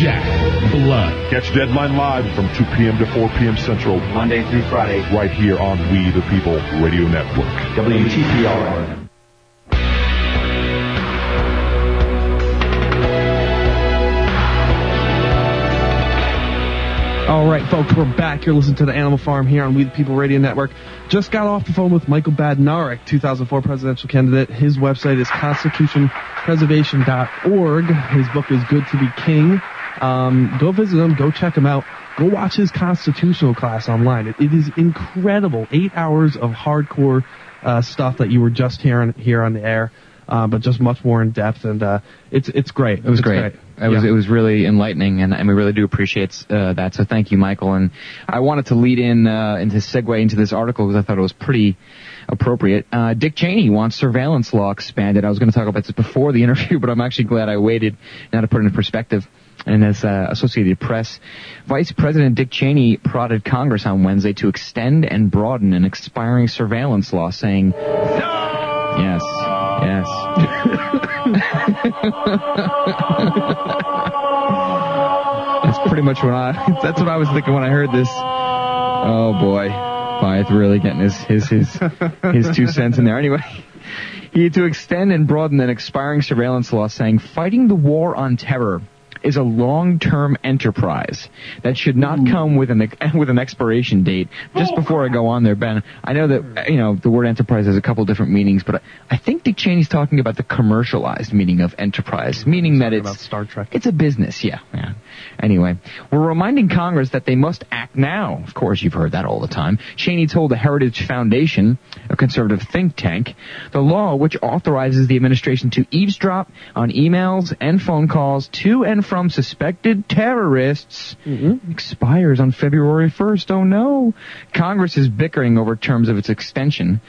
Jack Blood. Catch Deadline Live from 2 p.m. to 4 p.m. Central. Monday through Friday. Right here on We the People Radio Network. WTPR. All right, folks, we're back. You're listening to the Animal Farm here on We the People Radio Network. Just got off the phone with Michael Badnarik, 2004 presidential candidate. His website is constitutionpreservation.org. His book is Good to be King. Um, go visit him. Go check him out. Go watch his constitutional class online. it, it is incredible. Eight hours of hardcore uh, stuff that you were just hearing here on the air. Uh, but just much more in depth, and uh, it's it's great. It was It's great. It was Yeah. it was really enlightening, and, and we really do appreciate uh, that. So thank you, Michael. And I wanted to lead in uh, and to segue into this article because I thought it was pretty appropriate. Uh, Dick Cheney wants surveillance law expanded. I was going to talk about this before the interview, but I'm actually glad I waited now to put it in perspective. And as uh, Associated Press, Vice President Dick Cheney prodded Congress on Wednesday to extend and broaden an expiring surveillance law, saying, "Yes, yes." That's pretty much what I. That's what I was thinking when I heard this. Oh boy, Wyeth really getting his his his his two cents in there. Anyway, he had to extend and broaden an expiring surveillance law, saying fighting the war on terror is a long-term enterprise that should not hmm. come with an with an expiration date. Just before I go on there, Ben, I know that you know the word enterprise has a couple different meanings, but I think Dick Cheney's talking about the commercialized meaning of enterprise, hmm, meaning that it's about Star Trek. it's a business, yeah. yeah. Anyway, we're reminding Congress that they must act now. Of course, you've heard that all the time. Cheney told the Heritage Foundation, a conservative think tank, the law which authorizes the administration to eavesdrop on emails and phone calls to and from suspected terrorists mm-hmm. expires on February 1st. Oh no. Congress is bickering over terms of its extension.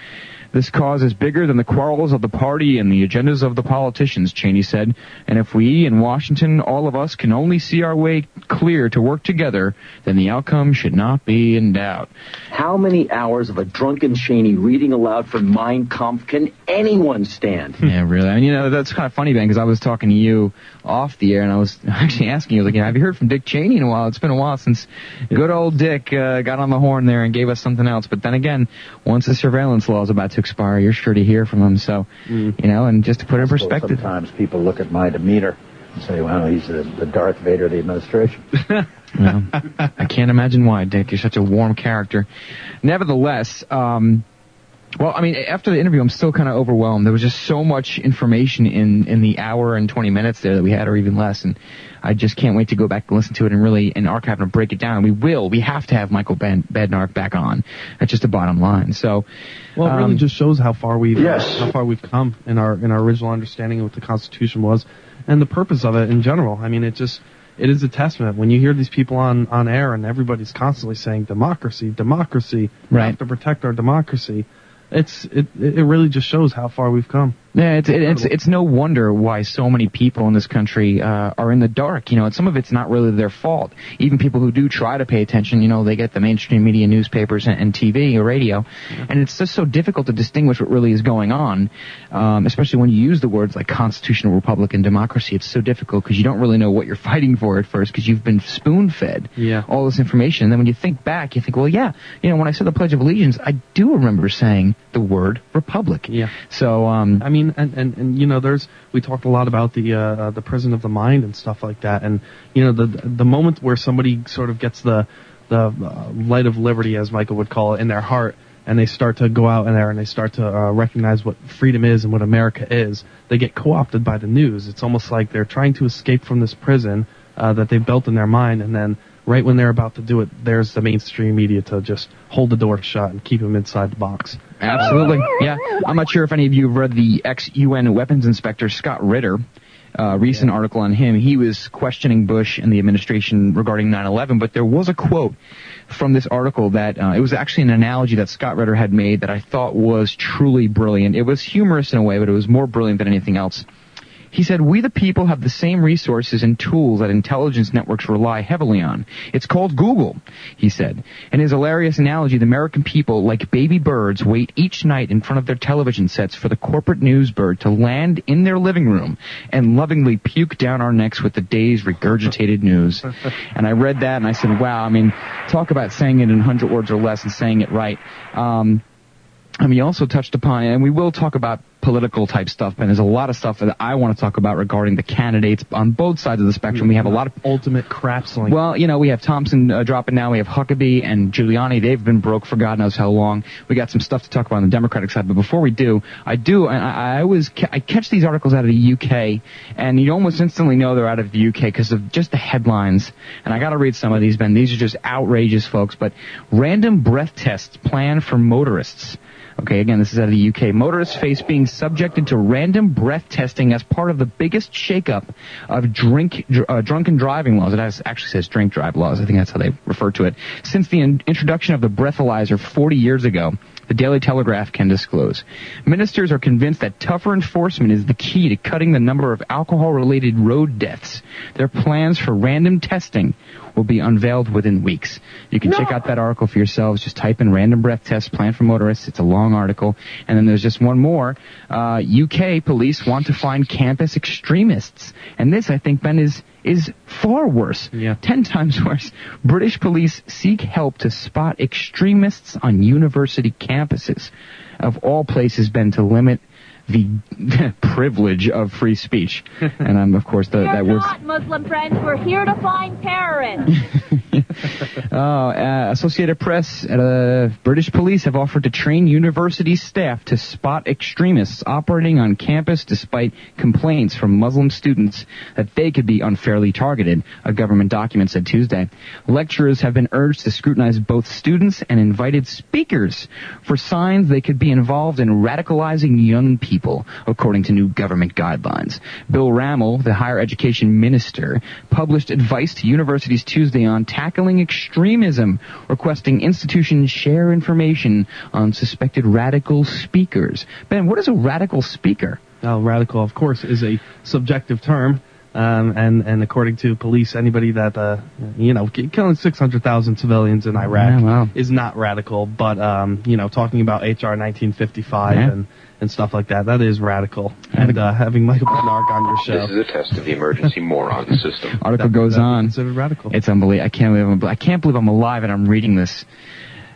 This cause is bigger than the quarrels of the party and the agendas of the politicians, Cheney said. And if we in Washington, all of us, can only see our way clear to work together, then the outcome should not be in doubt. How many hours of a drunken Cheney reading aloud from Mein Kampf can anyone stand? yeah, really. I mean, you know, that's kind of funny, Ben, because I was talking to you off the air, and I was actually asking you, like, have you heard from Dick Cheney in a while? It's been a while since good old Dick uh, got on the horn there and gave us something else. But then again, once the surveillance law is about to expire, you're sure to hear from him. So, you know, and just to put it in perspective. Sometimes people look at my demeanor and say, well, he's the, the Darth Vader of the administration. Well, I can't imagine why, Dick. You're such a warm character. Nevertheless, um, well, I mean, after the interview, I'm still kind of overwhelmed. There was just so much information in in the hour and 20 minutes there that we had, or even less, and I just can't wait to go back and listen to it and really and archive and break it down. We will. We have to have Michael ben- Badnarik back on. That's just the bottom line. So, Well, it really um, just shows how far we've Yes. how far we've come in our in our original understanding of what the Constitution was, and the purpose of it in general. I mean, it just it is a testament when you hear these people on on air and everybody's constantly saying democracy, democracy, we Right. have to protect our democracy. It's it it really just shows how far we've come. Yeah, it's it, it's it's no wonder why so many people in this country uh, are in the dark. You know, and some of it's not really their fault. Even people who do try to pay attention, you know, they get the mainstream media, newspapers, and, and TV or radio, and it's just so difficult to distinguish what really is going on. Um, especially when you use the words like constitutional republic and democracy, it's so difficult because you don't really know what you're fighting for at first because you've been spoon-fed Yeah. all this information. And then when you think back, you think, well, yeah, you know, when I said the Pledge of Allegiance, I do remember saying the word republic. Yeah. So, um, I mean, and, and, and you know, there's we talked a lot about the uh, the prison of the mind and stuff like that, and you know, the the moment where somebody sort of gets the the uh, light of liberty, as Michael would call it, in their heart, and they start to go out in there and they start to uh, recognize what freedom is and what America is, they get co-opted by the news. It's almost like they're trying to escape from this prison uh, that they've built in their mind, and then right when they're about to do it, there's the mainstream media to just hold the door shut and keep them inside the box. Absolutely. Yeah. I'm not sure if any of you have read the ex-UN weapons inspector Scott Ritter. Uh, recent article on him. He was questioning Bush and the administration regarding 9/11, but there was a quote from this article that uh, it was actually an analogy that Scott Ritter had made that I thought was truly brilliant. It was humorous in a way, but it was more brilliant than anything else. He said, we the people have the same resources and tools that intelligence networks rely heavily on. It's called Google, he said. In his hilarious analogy, the American people, like baby birds, wait each night in front of their television sets for the corporate news bird to land in their living room and lovingly puke down our necks with the day's regurgitated news. and I read that and I said, wow, I mean, talk about saying it in 100 words or less and saying it right. Um, and we also touched upon, and we will talk about political type stuff, and there's a lot of stuff that I want to talk about regarding the candidates on both sides of the spectrum. We have a lot of ultimate crap sling. Well, you know, we have Thompson uh, dropping now. We have Huckabee and Giuliani. They've been broke for God knows how long. We got some stuff to talk about on the Democratic side. But before we do, I do, and I, I always ca- I catch these articles out of the UK, and you almost instantly know they're out of the UK because of just the headlines. And I got to read some of these, Ben. These are just outrageous, folks. But random breath tests planned for motorists. Okay, again, this is out of the UK. Motorists face being subjected to random breath testing as part of the biggest shakeup of drink, dr- uh, drunken driving laws. It has, actually says drink drive laws. I think that's how they refer to it. Since the in- introduction of the breathalyzer 40 years ago, the Daily Telegraph can disclose. Ministers are convinced that tougher enforcement is the key to cutting the number of alcohol-related road deaths. Their plans for random testing will be unveiled within weeks. You can check out that article for yourselves. Just type in random breath test plan for motorists. It's a long article. And then there's just one more. Uh, UK police want to find campus extremists. And this, I think, Ben, is, is far worse. Yeah. Ten times worse. British police seek help to spot extremists on university campuses. Of all places, Ben, to limit the privilege of free speech. and I'm, of course, the, We're that word's not Muslim friends. We're here to find terrorists. Oh, uh, Associated Press, uh, British police have offered to train university staff to spot extremists operating on campus despite complaints from Muslim students that they could be unfairly targeted, a government document said Tuesday. Lecturers have been urged to scrutinize both students and invited speakers for signs they could be involved in radicalizing young people, according to new government guidelines. Bill Rammell, the higher education minister, published advice to universities Tuesday on tackling extremism, requesting institutions share information on suspected radical speakers. Ben, what is a radical speaker? Now, radical, of course, is a subjective term. Um, and, and according to police, anybody that, uh, you know, killing 600,000 civilians in Iraq Yeah, wow. is not radical, but, um, you know, talking about HR 1955 Yeah. and, and stuff like that, that is radical. And, uh, having Michael Badnarik on your show. This is a test of the emergency moron system. Article goes on. Considered radical. It's unbelievable. I can't believe I'm, I can't believe I'm alive and I'm reading this.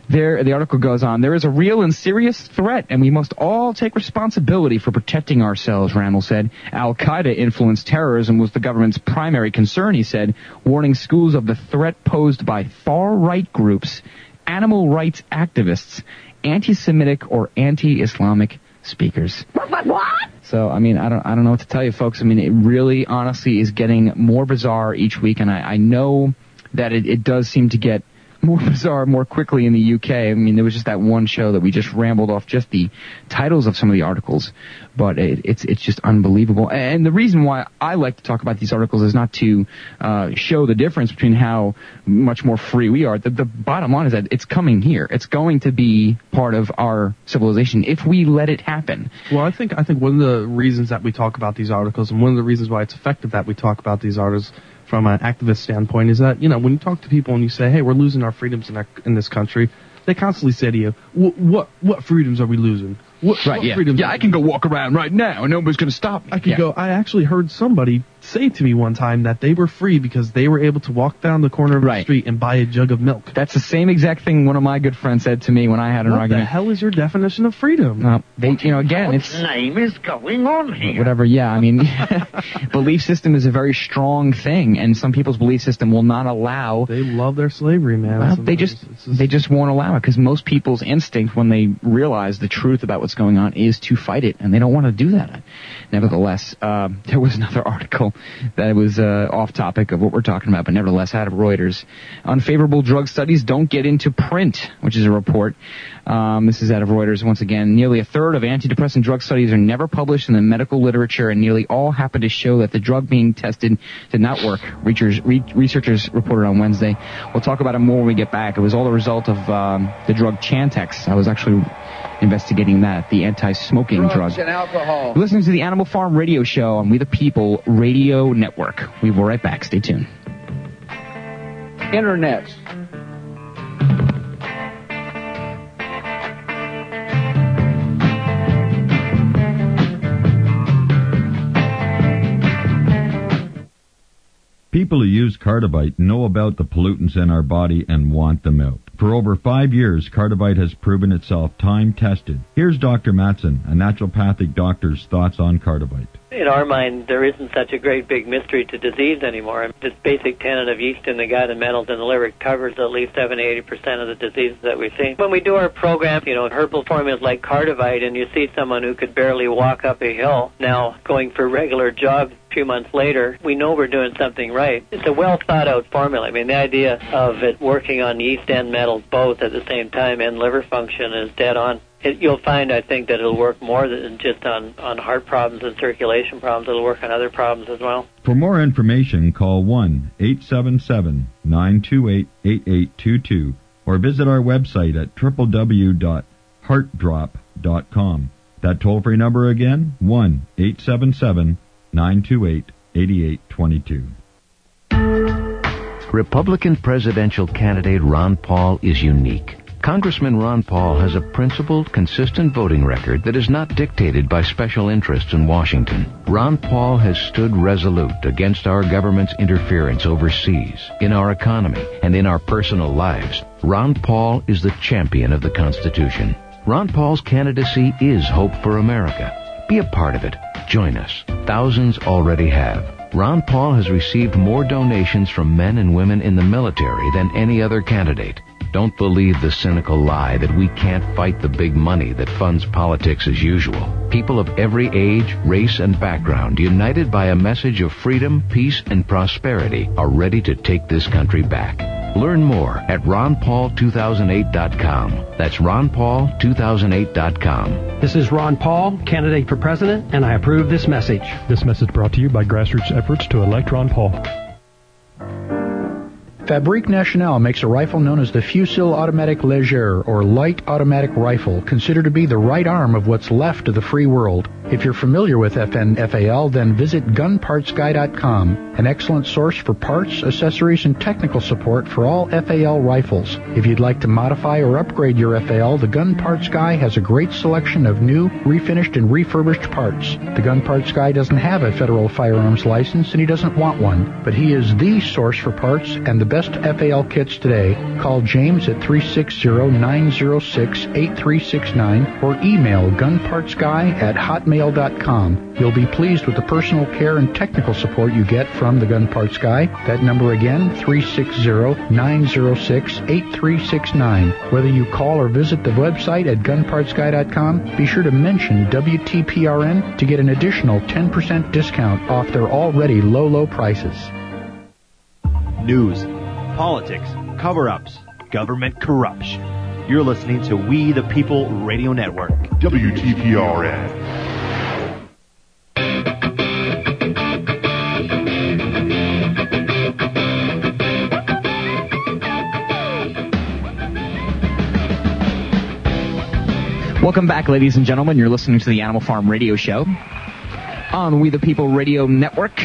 There, the article goes on. There is a real and serious threat, and we must all take responsibility for protecting ourselves. Rammell said. Al Qaeda influenced terrorism was the government's primary concern. He said, warning schools of the threat posed by far-right groups, animal rights activists, anti-Semitic or anti-Islamic speakers. what? what? So I mean, I don't, I don't know what to tell you, folks. I mean, it really, honestly, is getting more bizarre each week, and I, I know that it, it does seem to get more bizarre more quickly in the UK. I mean, there was just that one show that we just rambled off just the titles of some of the articles, but it, it's it's just unbelievable. And the reason why I like to talk about these articles is not to uh, show the difference between how much more free we are. The, the bottom line is that it's coming here. It's going to be part of our civilization if we let it happen. Well, I think I think one of the reasons that we talk about these articles, and one of the reasons why it's effective that we talk about these articles from an activist standpoint, is that you know when you talk to people and you say, "Hey, we're losing our freedoms in our, in this country," they constantly say to you, "What what, what freedoms are we losing? What, Right, what yeah. freedoms Yeah, I can go walk around right now and nobody's going to stop me. I could Yeah. go. I actually heard somebody say to me one time that they were free because they were able to walk down the corner of the street and buy a jug of milk. That's the same exact thing one of my good friends said to me when I had an What the argument. hell is your definition of freedom? Well, they, you know, again, it's name is going on here? whatever. Yeah, I mean, belief system is a very strong thing, and some people's belief system will not allow. They love their slavery, man. Well, they just they just won't allow it because most people's instinct when they realize the truth about what's going on is to fight it, and they don't want to do that. Nevertheless, uh, there was another article that was uh, off topic of what we're talking about, but nevertheless out of Reuters. Unfavorable drug studies don't get into print, which is a report. Um, this is out of Reuters once again. Nearly a third of antidepressant drug studies are never published in the medical literature, and nearly all happen to show that the drug being tested did not work. Researchers, re- researchers reported on Wednesday. We'll talk about it more when we get back. It was all the result of um, the drug Chantix. I was actually investigating that, the anti-smoking drug. And alcohol. You're listening to the Animal Farm Radio Show on We the People Radio Network. We will be right back. Stay tuned. Internet. People who use Cardivite know about the pollutants in our body and want them out. For over five years, Cardivite has proven itself time tested. Here's Dr. Matson, a naturopathic doctor's thoughts on Cardivite. In our mind, there isn't such a great big mystery to disease anymore. I mean, This basic tenet of yeast in the gut and metals in the liver covers at least 70 80% of the diseases that we see. When we do our program, you know, herbal formulas like Cardivite, and you see someone who could barely walk up a hill now going for regular jogs few months later, we know we're doing something right. It's a well thought out formula. I mean, the idea of it working on yeast and metals both at the same time and liver function is dead on. It, you'll find, I think, that it'll work more than just on, on heart problems and circulation problems. It'll work on other problems as well. For more information, call 1-877-928-8822 or visit our website at www.heartdrop.com. That toll-free number again, 1-877-928-8822. Republican presidential candidate Ron Paul is unique. Congressman Ron Paul has a principled, consistent voting record that is not dictated by special interests in Washington. Ron Paul has stood resolute against our government's interference overseas, in our economy, and in our personal lives. Ron Paul is the champion of the Constitution. Ron Paul's candidacy is hope for America. Be a part of it. Join us. Thousands already have. Ron Paul has received more donations from men and women in the military than any other candidate. Don't believe the cynical lie that we can't fight the big money that funds politics as usual. People of every age, race, and background, united by a message of freedom, peace, and prosperity, are ready to take this country back. Learn more at ronpaul2008.com. That's ronpaul2008.com. This is Ron Paul, candidate for president, and I approve this message. This message brought to you by grassroots efforts to elect Ron Paul. Fabrique Nationale makes a rifle known as the Fusil Automatic Leger, or light automatic rifle, considered to be the right arm of what's left of the free world. If you're familiar with FNFAL, then visit gunpartsguy.com, an excellent source for parts, accessories, and technical support for all FAL rifles. If you'd like to modify or upgrade your FAL, the Gun Parts Guy has a great selection of new, refinished, and refurbished parts. The Gun Parts Guy doesn't have a federal firearms license, and he doesn't want one, but he is the source for parts and the best FAL kits today. Call James at 360-906-8369 or email gunpartsguy at hotmail.com. You'll be pleased with the personal care and technical support you get from the Gun Parts Guy. That number again, 360-906-8369. Whether you call or visit the website at gunpartsguy.com, be sure to mention WTPRN to get an additional 10% discount off their already low, low prices. News, politics, cover ups, government corruption. You're listening to We the People Radio Network. WTPRN. Welcome back, ladies and gentlemen. You're listening to the Animal Farm Radio Show on We the People Radio Network.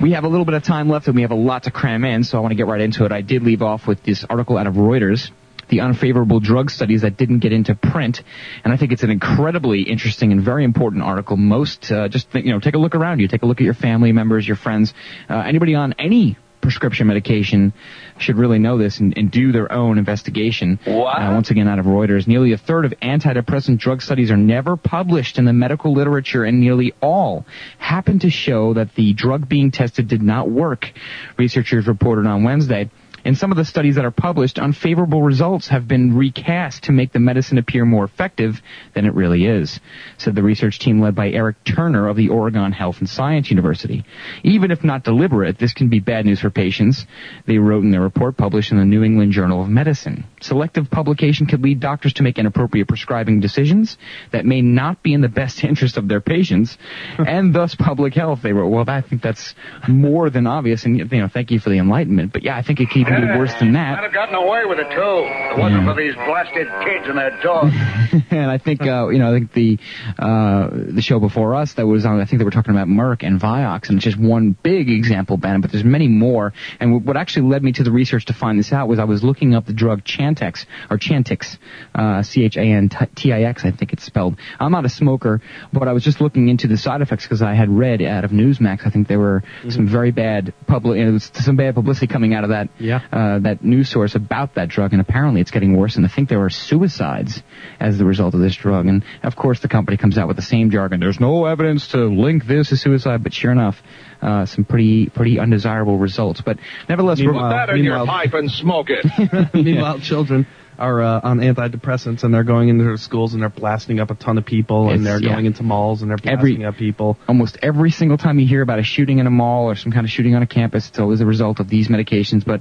We have a little bit of time left and we have a lot to cram in, so I want to get right into it. I did leave off with this article out of Reuters, the unfavorable drug studies that didn't get into print, and I think it's an incredibly interesting and very important article. Most, uh, just, you know, take a look around you, take a look at your family members, your friends, uh, anybody on any prescription medication should really know this and, and do their own investigation. Uh, once again, out of Reuters, nearly a third of antidepressant drug studies are never published in the medical literature, and nearly all happen to show that the drug being tested did not work. Researchers reported on Wednesday. In some of the studies that are published, unfavorable results have been recast to make the medicine appear more effective than it really is, said the research team led by Eric Turner of the Oregon Health and Science University. Even if not deliberate, this can be bad news for patients, they wrote in their report published in the New England Journal of Medicine. Selective publication could lead doctors to make inappropriate prescribing decisions that may not be in the best interest of their patients, and thus public health, they wrote. Well, I think that's more than obvious, and you know, thank you for the enlightenment, but yeah, I think it even be worse than that. I'd have gotten away with it too. If it wasn't for these blasted kids and their dogs. and I think uh, you know I think the uh, the show before us that was on I think they were talking about Merck and Vioxx and it's just one big example, Ben, but there's many more. And what actually led me to the research to find this out was I was looking up the drug Chantix or Chantix, uh, C H A N T I X I think it's spelled. I'm not a smoker, but I was just looking into the side effects because I had read out of Newsmax I think there were some very bad public you know, some bad publicity coming out of that Yeah. Uh, that news source about that drug, and apparently it's getting worse. And I think there are suicides as the result of this drug. And of course, the company comes out with the same jargon. There's no evidence to link this to suicide, but sure enough, uh, some pretty pretty undesirable results. But nevertheless, Put that in your pipe and smoke it. Meanwhile, children are uh, on antidepressants and they're going into their schools and they're blasting up a ton of people and It's- they're yeah. going into malls and they're Every- blasting up people. almost every single time you hear about a shooting in a mall or some kind of shooting on a campus, it's always a result of these medications. But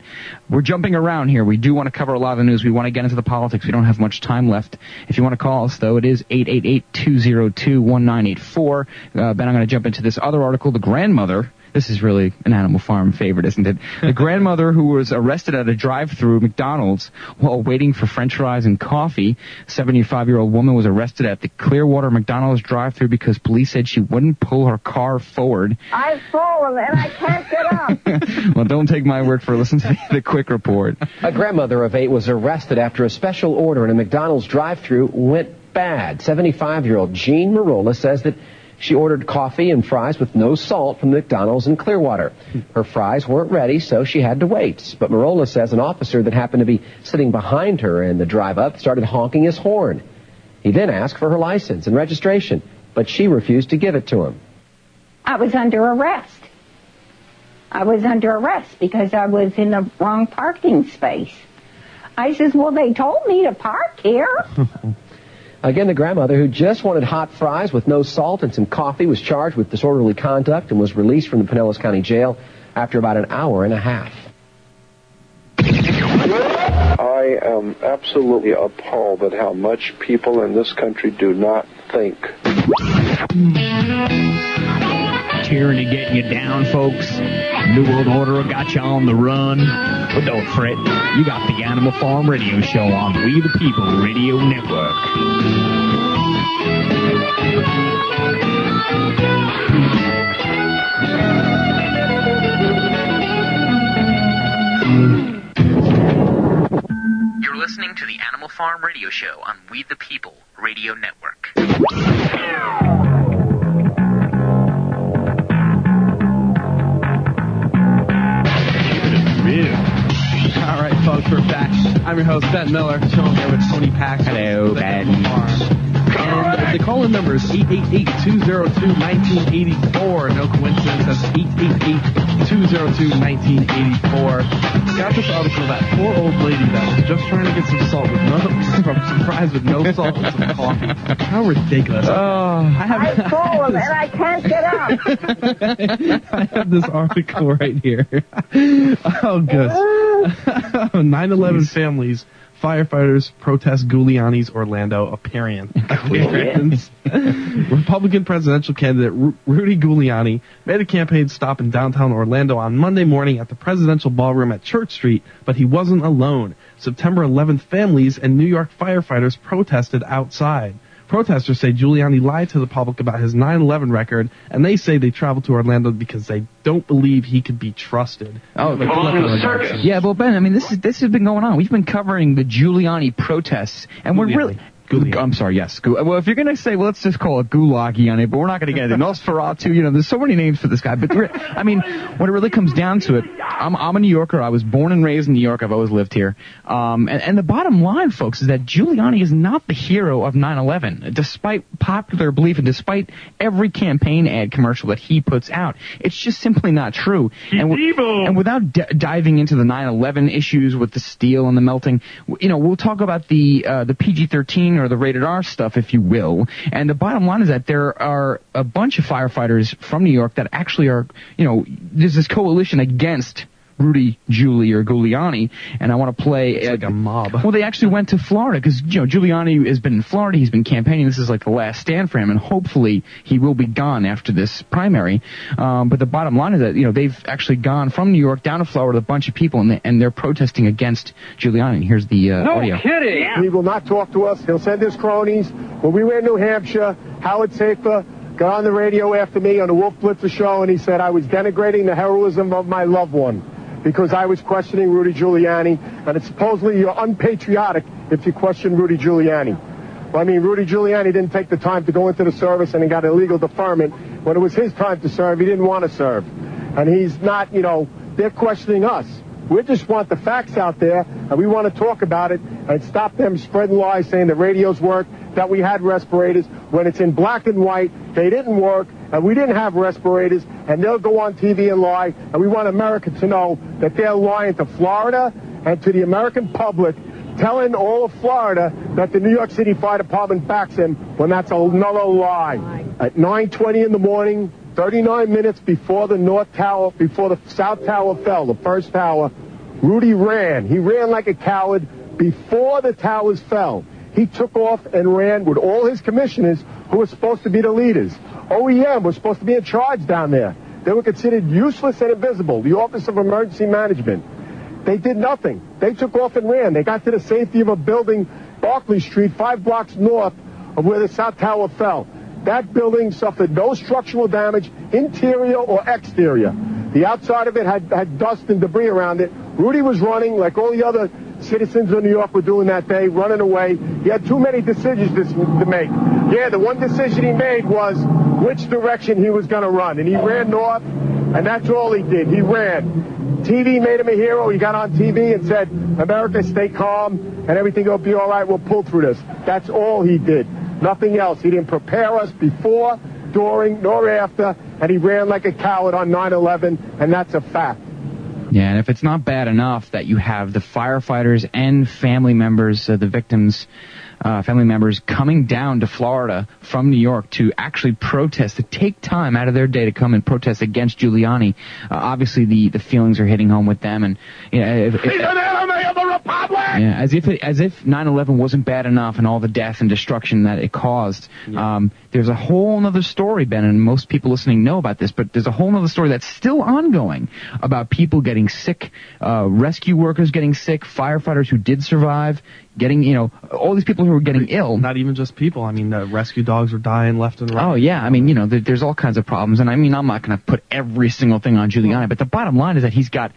we're jumping around here. We do want to cover a lot of the news. We want to get into the politics. We don't have much time left. If you want to call us, though, it is 888-202-1984. Uh, ben, I'm going to jump into this other article. The grandmother this is really an Animal Farm favorite, isn't it? The grandmother who was arrested at a drive-through McDonald's while waiting for french fries and coffee. 75-year-old woman was arrested at the Clearwater McDonald's drive-through because police said she wouldn't pull her car forward. I've fallen and I can't get up. well, don't take my word for it. Listen to the, the quick report. A grandmother of eight was arrested after a special order in a McDonald's drive-through went bad. 75-year-old Jean Marola says that she ordered coffee and fries with no salt from McDonald's in Clearwater. Her fries weren't ready, so she had to wait. But Marola says an officer that happened to be sitting behind her in the drive-up started honking his horn. He then asked for her license and registration, but she refused to give it to him. I was under arrest. I was under arrest because I was in the wrong parking space. I says, well, they told me to park here. Again, the grandmother who just wanted hot fries with no salt and some coffee was charged with disorderly conduct and was released from the Pinellas County Jail after about an hour and a half. I am absolutely appalled at how much people in this country do not think. Tyranny getting you down, folks. New World Order got you on the run. But don't fret, you got the Animal Farm Radio Show on We the People Radio Network. You're listening to the Animal Farm Radio Show on We the People Radio Network. Folks. I'm your host, Ben Miller, chilling here with Tony Pax. Hello, Ben. And uh, the call-in number is 888-202-1984. No coincidence, that's 888-202-1984. Got this article that poor old lady that was just trying to get some salt with no, from some fries with no salt and some coffee. How ridiculous. Oh. I have, I've fallen and I can't get up. I have this article right here. Oh, good. 9/11 families. Firefighters protest Giuliani's Orlando appearance. appearance. Republican presidential candidate Ru- Rudy Giuliani made a campaign stop in downtown Orlando on Monday morning at the presidential ballroom at Church Street, but he wasn't alone. September 11th families and New York firefighters protested outside. Protesters say Giuliani lied to the public about his 9/11 record, and they say they traveled to Orlando because they don't believe he could be trusted. Oh, Like, flipping yeah, well, Ben, I mean, this is this has been going on. We've been covering the Giuliani protests, and we're really. I'm sorry, yes. Gu- Well, if you're going to say, well, let's just call it Gulagi on it, but we're not going to get into Nosferatu, you know, there's so many names for this guy. But, re- I mean, when it really comes down to it, I'm, I'm a New Yorker. I was born and raised in New York. I've always lived here. Um, and, and the bottom line, folks, is that Giuliani is not the hero of 9-11, despite popular belief and despite every campaign ad commercial that he puts out. It's just simply not true. and, w- and without d- diving into the 9/11 issues with the steel and the melting, you know, we'll talk about the uh, the PG-13 or the rated R stuff, if you will. And the bottom line is that there are a bunch of firefighters from New York that actually are, you know, there's this coalition against. Rudy Giuli or Giuliani, and I want to play. It's like a mob. Well, they actually went to Florida because you know Giuliani has been in Florida. He's been campaigning. This is like the last stand for him, and hopefully he will be gone after this primary. Um, but the bottom line is that you know they've actually gone from New York down to Florida, with a bunch of people, and, they, and they're protesting against Giuliani. And here's the uh, no audio. He will not talk to us. He'll send his cronies. When we were in New Hampshire, Howard Safir got on the radio after me on the Wolf Blitzer show, and he said I was denigrating the heroism of my loved one because I was questioning Rudy Giuliani, and it's supposedly you're unpatriotic if you question Rudy Giuliani. Well, I mean, Rudy Giuliani didn't take the time to go into the service and he got illegal deferment. When it was his time to serve, he didn't want to serve. And he's not, you know, they're questioning us. We just want the facts out there, and we want to talk about it and stop them spreading lies saying the radios work, that we had respirators. When it's in black and white, they didn't work, and we didn't have respirators, and they'll go on TV and lie. And we want America to know that they're lying to Florida and to the American public, telling all of Florida that the New York City Fire Department backs him when that's another lie. At 9:20 in the morning, 39 minutes before the North Tower, before the South Tower fell, the first tower, Rudy ran. He ran like a coward before the towers fell. He took off and ran with all his commissioners who were supposed to be the leaders. OEM was supposed to be in charge down there. They were considered useless and invisible. The Office of Emergency Management. They did nothing. They took off and ran. They got to the safety of a building, Barclay Street, five blocks north of where the South Tower fell. That building suffered no structural damage, interior or exterior. The outside of it had, had dust and debris around it. Rudy was running like all the other citizens of New York were doing that day, running away. He had too many decisions to, make. Yeah, the one decision he made was which direction he was going to run. And he ran north, and that's all he did. He ran. TV made him a hero. He got on TV and said, America, stay calm, and everything will be all right. We'll pull through this. That's all he did. Nothing else. He didn't prepare us before, during, nor after, and he ran like a coward on 9-11, and that's a fact. Yeah, and if it's not bad enough that you have the firefighters and family members, uh, the victims, uh, family members coming down to Florida from New York to actually protest, to take time out of their day to come and protest against Giuliani, uh, obviously the, the feelings are hitting home with them, and you know, if, if, He's an enemy of the Republic! yeah, as if it, as if 9/11 wasn't bad enough and all the death and destruction that it caused. Um, there's a whole other story, Ben, and most people listening know about this, but there's a whole other story that's still ongoing about people getting sick, uh, rescue workers getting sick, firefighters who did survive getting, you know, all these people who were getting ill. Not even just people. I mean, uh, rescue dogs were dying left and right. Oh yeah, I mean, you know, there, there's all kinds of problems, and I mean, I'm not going to put every single thing on Giuliani, but the bottom line is that he's got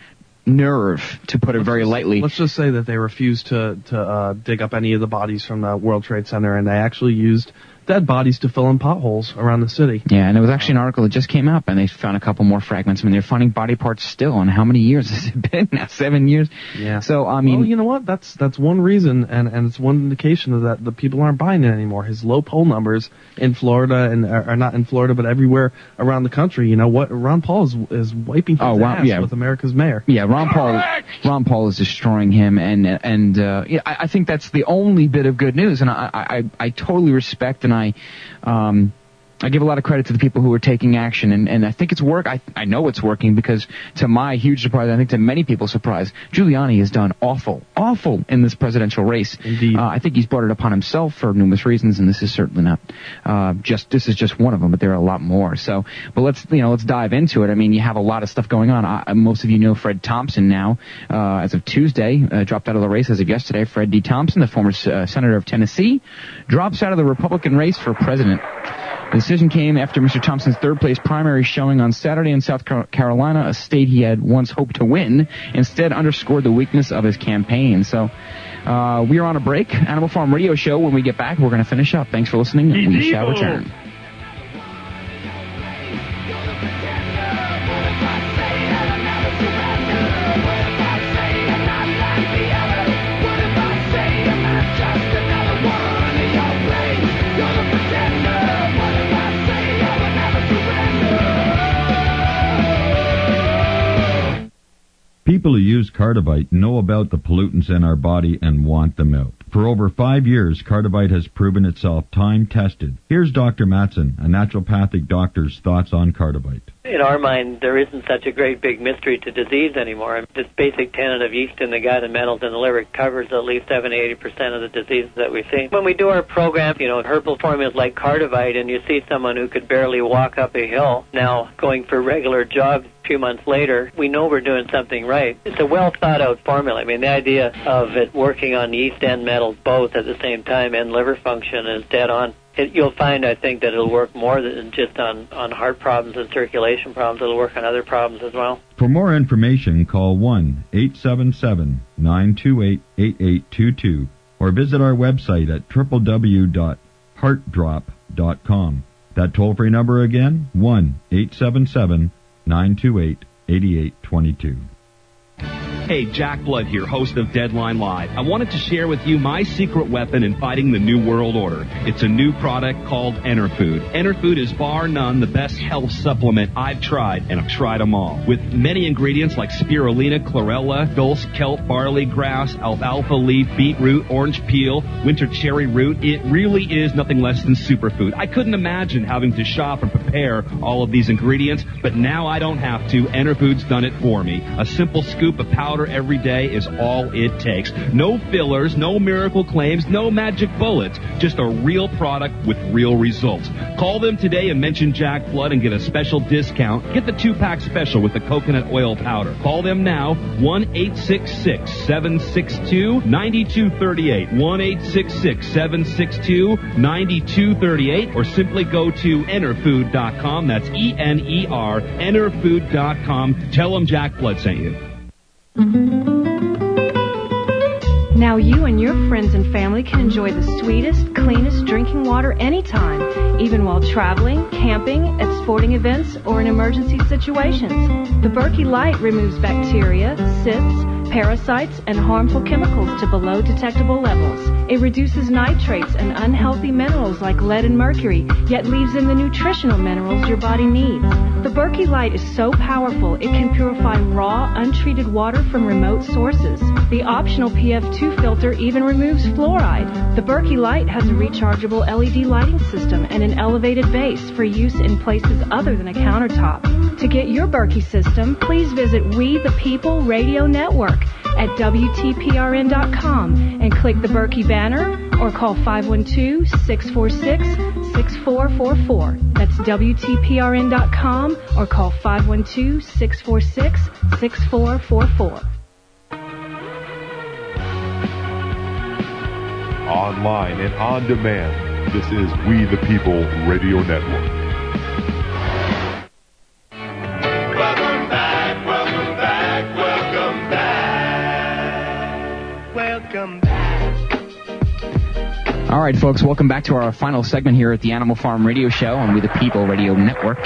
nerve, to put it very lightly. Let's just say that they refused to to uh, dig up any of the bodies from the World Trade Center, and they actually used dead bodies to fill in potholes around the city. Yeah, and it was actually an article that just came up, and they found a couple more fragments. I mean, they're finding body parts still. And how many years has it been now? Seven years. Yeah. So I mean, well, you know what? That's that's one reason, and and it's one indication of that the people aren't buying it anymore. His low poll numbers in Florida and are are not in Florida, but everywhere around the country. You know what? Ron Paul is is wiping his Oh, wow, ass yeah. with America's mayor. Yeah, Ron Paul. Ron Paul is destroying him, and and uh, yeah, I, I think that's the only bit of good news, and I, I I totally respect and I, um, I give a lot of credit to the people who are taking action, and, and I think it's work. I I know it's working because, to my huge surprise, I think to many people's surprise, Giuliani has done awful, awful in this presidential race. Indeed. Uh, I think he's brought it upon himself for numerous reasons, and this is certainly not uh, just this is just one of them, but there are a lot more. So, but let's you know let's dive into it. I mean, you have a lot of stuff going on. I, most of you know Fred Thompson now, uh, as of Tuesday, uh, dropped out of the race as of yesterday. Fred D. Thompson, the former uh, senator of Tennessee, drops out of the Republican race for president. The decision came after Mr. Thompson's third place primary showing on Saturday in South Carolina, a state he had once hoped to win, instead underscored the weakness of his campaign. So, uh, we are on a break. Animal Farm Radio Show. When we get back, we're going to finish up. Thanks for listening. And we shall return. People who use Cardivite know about the pollutants in our body and want them out. For over five years, Cardivite has proven itself time tested. Here's Dr. Matson, a naturopathic doctor's thoughts on Cardivite. In our mind, there isn't such a great big mystery to disease anymore. This basic tenet of yeast in the gut and metals in the liver covers at least 70 80% of the diseases that we see. When we do our program, you know, herbal formulas like Cardivite, and you see someone who could barely walk up a hill now going for regular jogs a few months later, we know we're doing something right. It's a well thought out formula. I mean, the idea of it working on yeast and metals both at the same time and liver function is dead on. It, you'll find, I think, that it'll work more than just on, on heart problems and circulation problems. It'll work on other problems as well. For more information, call 1 877 928 8822 or visit our website at www.heartdrop.com. That toll free number again, 1 877 928 8822. Hey, Jack Blood here, host of Deadline Live. I wanted to share with you my secret weapon in fighting the New World Order. It's a new product called Enerfood. Enerfood is bar none the best health supplement I've tried, and I've tried them all. With many ingredients like spirulina, chlorella, dulse, kelp, barley grass, alfalfa leaf, beetroot, orange peel, winter cherry root, it really is nothing less than superfood. I couldn't imagine having to shop and prepare all of these ingredients, but now I don't have to. Enerfood's done it for me. A simple scoop of powder powder every day is all it takes. No fillers, no miracle claims, no magic bullets. Just a real product with real results. Call them today and mention Jack Blood and get a special discount. Get the two pack special with the coconut oil powder. Call them now 1 866 762 9238. 1 866 762 9238 or simply go to enerfood.com. That's E N E R, enerfood.com. Tell them Jack Blood sent you. Mm-hmm. Now you and your friends and family can enjoy the sweetest, cleanest drinking water anytime, even while traveling, camping, at sporting events, or in emergency situations. The Berkey Light removes bacteria, cysts, parasites, and harmful chemicals to below detectable levels. It reduces nitrates and unhealthy minerals like lead and mercury, yet leaves in the nutritional minerals your body needs. The Berkey Light is so powerful it can purify raw, untreated water from remote sources. The optional PF2 filter even removes fluoride. The Berkey Light has a rechargeable LED lighting system and an elevated base for use in places other than a countertop. To get your Berkey system, please visit We the People Radio Network at WTPRN.com and click the Berkey banner or call 512-646-6444. That's WTPRN.com or call 512-646-6444. Online and on demand, this is We the People Radio Network. Welcome back, welcome back, welcome back. Welcome back. All right, folks, welcome back to our final segment here at the Animal Farm Radio Show on We the People Radio Network.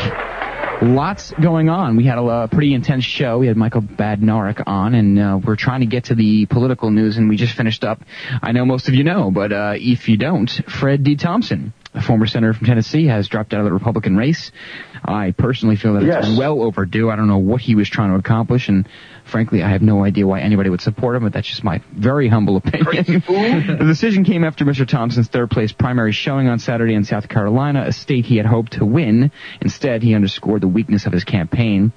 Lots going on. We had a uh, pretty intense show. We had Michael Badnarik on, and uh, we're trying to get to the political news, and we just finished up. I know most of you know, but uh, if you don't, Fred D. Thompson a former senator from Tennessee, has dropped out of the Republican race. I personally feel that it's well overdue. I don't know what he was trying to accomplish, and frankly, I have no idea why anybody would support him, but that's just my very humble opinion. the decision came after Mr. Thompson's third place primary showing on Saturday in South Carolina, a state he had hoped to win. Instead, he underscored the weakness of his campaign.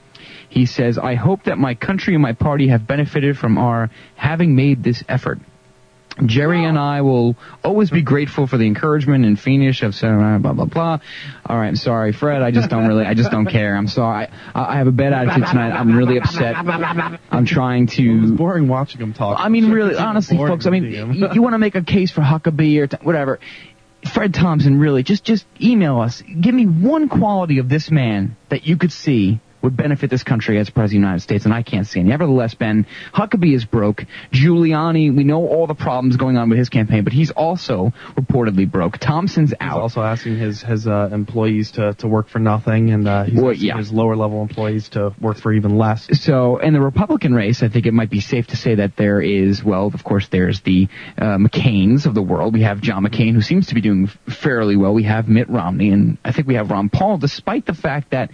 He says, I hope that my country and my party have benefited from our having made this effort. Jerry and I will always be grateful for the encouragement and Phoenix of so ah, blah blah blah. All right, I'm sorry, Fred. I just don't really, I just don't care. I'm sorry. I, I have a bad attitude tonight. I'm really upset. I'm trying to. boring watching him talk. I mean, really, honestly, folks. I mean, you, you want to make a case for Huckabee or t- whatever. Fred Thompson, really, just just email us. Give me one quality of this man that you could see would benefit this country as president of the United States, and I can't see any. Nevertheless, Ben, Huckabee is broke. Giuliani, we know all the problems going on with his campaign, but he's also reportedly broke. Thompson's He's out. also asking his his uh, employees to, to work for nothing, and uh, he's Well, asking yeah. his lower level employees to work for even less. So, in the Republican race, I think it might be safe to say that there is, well, of course, there's the uh, McCains of the world. We have John McCain, who seems to be doing fairly well. We have Mitt Romney, and I think we have Ron Paul, despite the fact that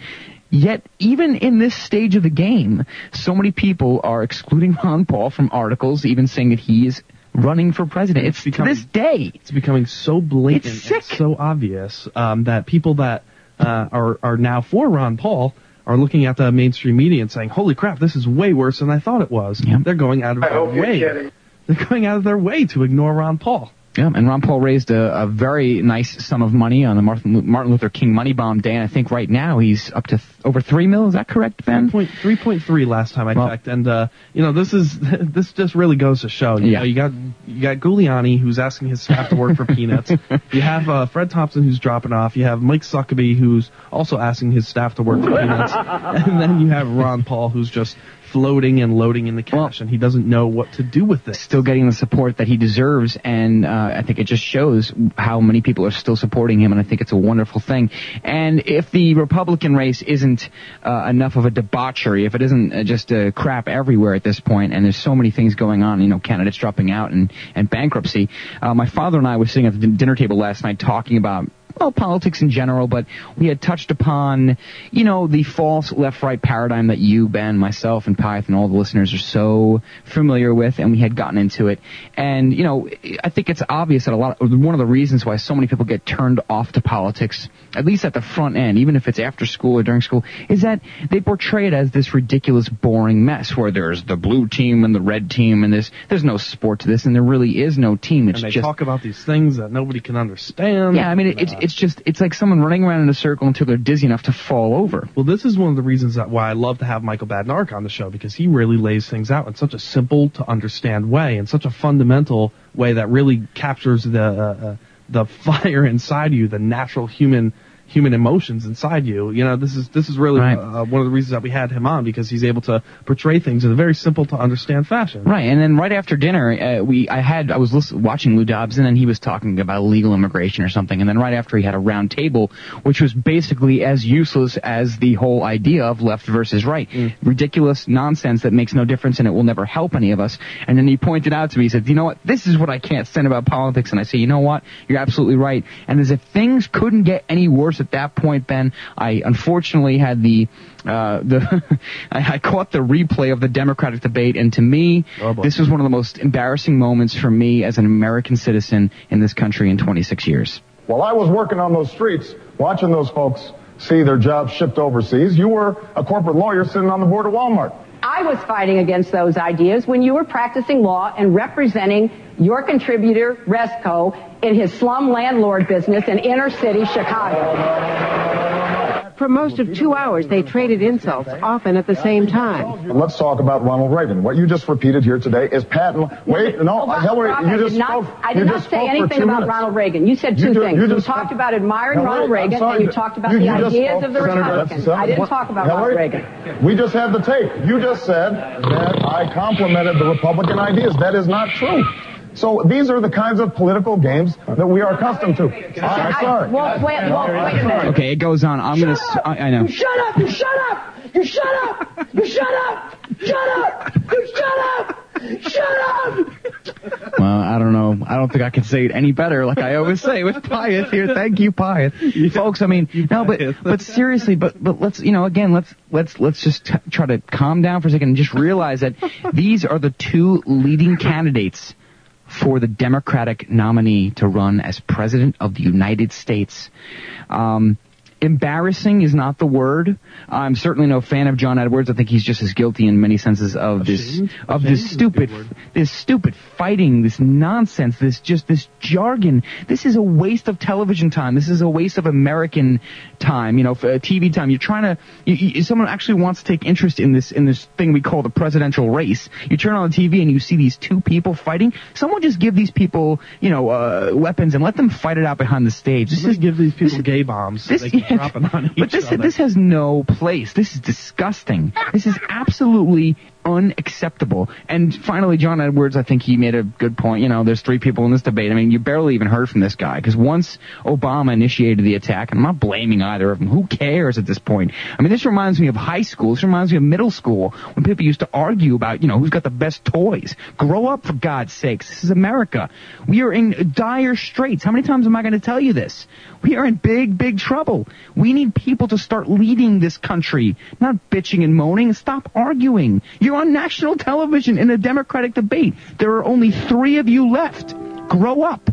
Yet, even in this stage of the game, so many people are excluding Ron Paul from articles, even saying that he is running for president. It's, to this day. It's becoming so blatant, It's sick. and so obvious um, that people that uh, are are now for Ron Paul are looking at the mainstream media and saying, "Holy crap, this is way worse than I thought it was." They're going out of their hope you're way. kidding. They're going out of their way to ignore Ron Paul. Yeah, and Ron Paul raised a, a very nice sum of money on the Martin, Martin Luther King money bomb day, and I think right now he's up to th- over three mil. Is that correct, Ben? Three point three last time I checked, and uh, you know this is this just really goes to show. You Yeah. know, you got you got Giuliani who's asking his staff to work for peanuts. You have uh, Fred Thompson who's dropping off. You have Mike Suckaby who's also asking his staff to work for peanuts, and then you have Ron Paul who's just floating and loading in the cash, and he doesn't know what to do with it. Still getting the support that he deserves, and uh, I think it just shows how many people are still supporting him, and I think it's a wonderful thing. And if the Republican race isn't uh, enough of a debauchery, if it isn't uh, just uh, crap everywhere at this point, and there's so many things going on, you know, candidates dropping out and, and bankruptcy. Uh, my father and I were sitting at the din- dinner table last night talking about well, politics in general, but we had touched upon, you know, the false left-right paradigm that you, Ben, myself, and Pyth, and all the listeners are so familiar with, and we had gotten into it. And, you know, I think it's obvious that a lot, of, one of the reasons why so many people get turned off to politics, at least at the front end, even if it's after school or during school, is that they portray it as this ridiculous, boring mess where there's the blue team and the red team, and there's, there's no sport to this, and there really is no team. It's and they just talk about these things that nobody can understand. yeah, I mean, it, it's uh, it's just it's like someone running around in a circle until they're dizzy enough to fall over. Well, this is one of the reasons that why I love to have Michael Badnarik on the show because he really lays things out in such a simple to understand way, in such a fundamental way that really captures the uh, uh, the fire inside you, the natural human human emotions inside you. You know, this is this is really Right. uh, one of the reasons that we had him on because he's able to portray things in a very simple to understand fashion. Right, and then right after dinner, uh, we I had I was listen, watching Lou Dobbs, and then he was talking about illegal immigration or something, and then right after he had a round table, which was basically as useless as the whole idea of left versus right, ridiculous nonsense that makes no difference and it will never help any of us. And then he pointed out to me, he said, "You know what? This is what I can't stand about politics." And I say, "You know what? You're absolutely right." And as if things couldn't get any worse at that point, Ben, I unfortunately had the uh, the I, I caught the replay of the Democratic debate, and to me, this was one of the most embarrassing moments for me as an American citizen in this country in 26 years. While I was working on those streets, watching those folks see their jobs shipped overseas, you were a corporate lawyer sitting on the board of Walmart. I was fighting against those ideas when you were practicing law and representing your contributor, Rezko, in his slum landlord business in inner city Chicago. For most of two hours, they traded insults, often at the same time. Let's talk about Ronald Reagan. What you just repeated here today is patent. Wait, no, uh, Hillary, Barack, you just spoke. I did not say anything about. Ronald Reagan. You said two things. you talked about admiring Hillary, Ronald Reagan, and you talked about the ideas of the Republicans. Uh, I didn't talk about Hillary, Ronald Reagan. We just had the tape. You just said that I complimented the Republican ideas. That is not true. So these are the kinds of political games that we are accustomed to. I'm sorry. Well, wait, well, wait a minute. Okay, it goes on. I'm gonna. s- I, I know. You shut up! You shut up! You shut up! You shut up! Shut up! You shut up! Shut up! Well, I don't know. I don't think I can say it any better. Like I always say with Pius here. Thank you, Pius. Folks, I mean, no, but but seriously, but but let's you know again, let's let's let's just t- try to calm down for a second and just realize that these are the two leading candidates for the Democratic nominee to run as president of the United States. Um, embarrassing is not the word. I'm certainly no fan of John Edwards. I think he's just as guilty in many senses of this of this stupid this stupid fighting, this nonsense, this just this jargon. This is a waste of television time. This is a waste of American time. You know, for, uh, TV time. You're trying to. You, you, someone actually wants to take interest in this in this thing we call the presidential race. You turn on the TV and you see these two people fighting. Someone just give these people, you know, uh, weapons and let them fight it out behind the stage. This is give these people gay bombs. so this- they can drop it on each but this other. this has no place. This is disgusting. This is absolutely unacceptable. And finally, John Edwards, I think he made a good point. You know, there's three people in this debate. I mean, you barely even heard from this guy because once Obama initiated the attack, and I'm not blaming either of them. Who cares at this point? I mean, this reminds me of high school. This reminds me of middle school when people used to argue about, you know, who's got the best toys. Grow up for God's sakes. This is America. We are in dire straits. How many times am I going to tell you this? We are in big, big trouble. We need people to start leading this country, not bitching and moaning. Stop arguing. You're on national television in a Democratic debate. There are only three of you left. Grow up.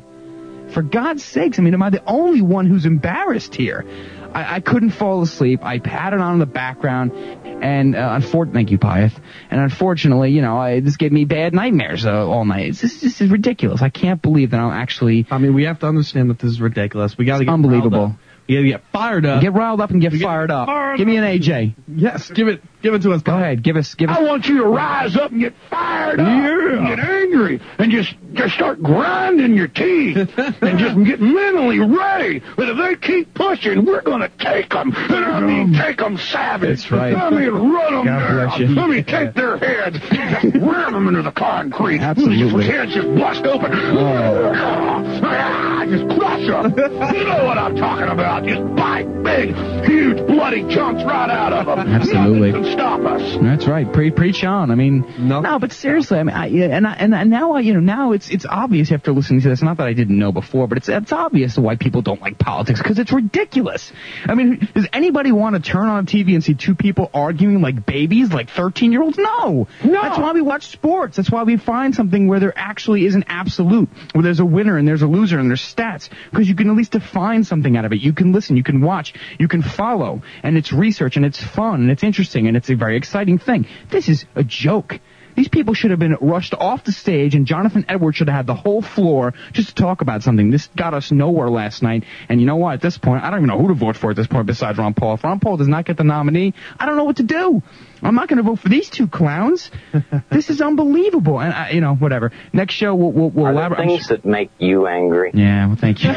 For God's sakes, I mean, am I the only one who's embarrassed here? I, I couldn't fall asleep. I had it on in the background, and uh, unfor- thank you, Pyeth. And unfortunately, you know, I, this gave me bad nightmares uh, all night. It's, this, this is ridiculous. I can't believe that I'm actually. I mean, we have to understand that this is ridiculous. We got to get unbelievable. Riled up. We got to get fired up. Get riled up and get fired up. fired Give me an AJ. Yes, give it, give it to us. Go ahead, give us, give us. I want you to rise up and get fired up, and get angry, and just just start grinding your teeth, and just get mentally ready. But if they keep pushing, we're gonna take them, and I mean take them savage. That's right. I mean run them God down. bless you. Let me take their heads, just ram them into the concrete. Absolutely. Heads just bust open. Ah, just crush them. you know what I'm talking about. Just bite big, huge, bloody chunks right out of them. Absolutely. Nothing can stop us. That's right. Pre- preach on. I mean, no, no but seriously, I mean, I, and I, and now I, you know, now it's it's obvious after listening to this. Not that I didn't know before, but it's it's obvious why people don't like politics because it's ridiculous. I mean, does anybody want to turn on TV and see two people arguing like babies, like thirteen year olds? No. No. That's why we watch sports. That's why we find something where there actually is an absolute, where there's a winner and there's a loser and there's stats, because you can at least define something out of it. You can listen, you can watch, you can follow, and it's research and it's fun and it's interesting and it's a very exciting thing. This is a joke. These people should have been rushed off the stage, and Jonathan Edwards should have had the whole floor just to talk about something. This got us nowhere last night, and you know what? At this point, I don't even know who to vote for at this point besides Ron Paul. If Ron Paul does not get the nominee, I don't know what to do. I'm not going to vote for these two clowns. this is unbelievable. And I, you know, whatever. Next show we'll we'll, we'll Are there elaborate. things that make you angry? Yeah, well, thank you.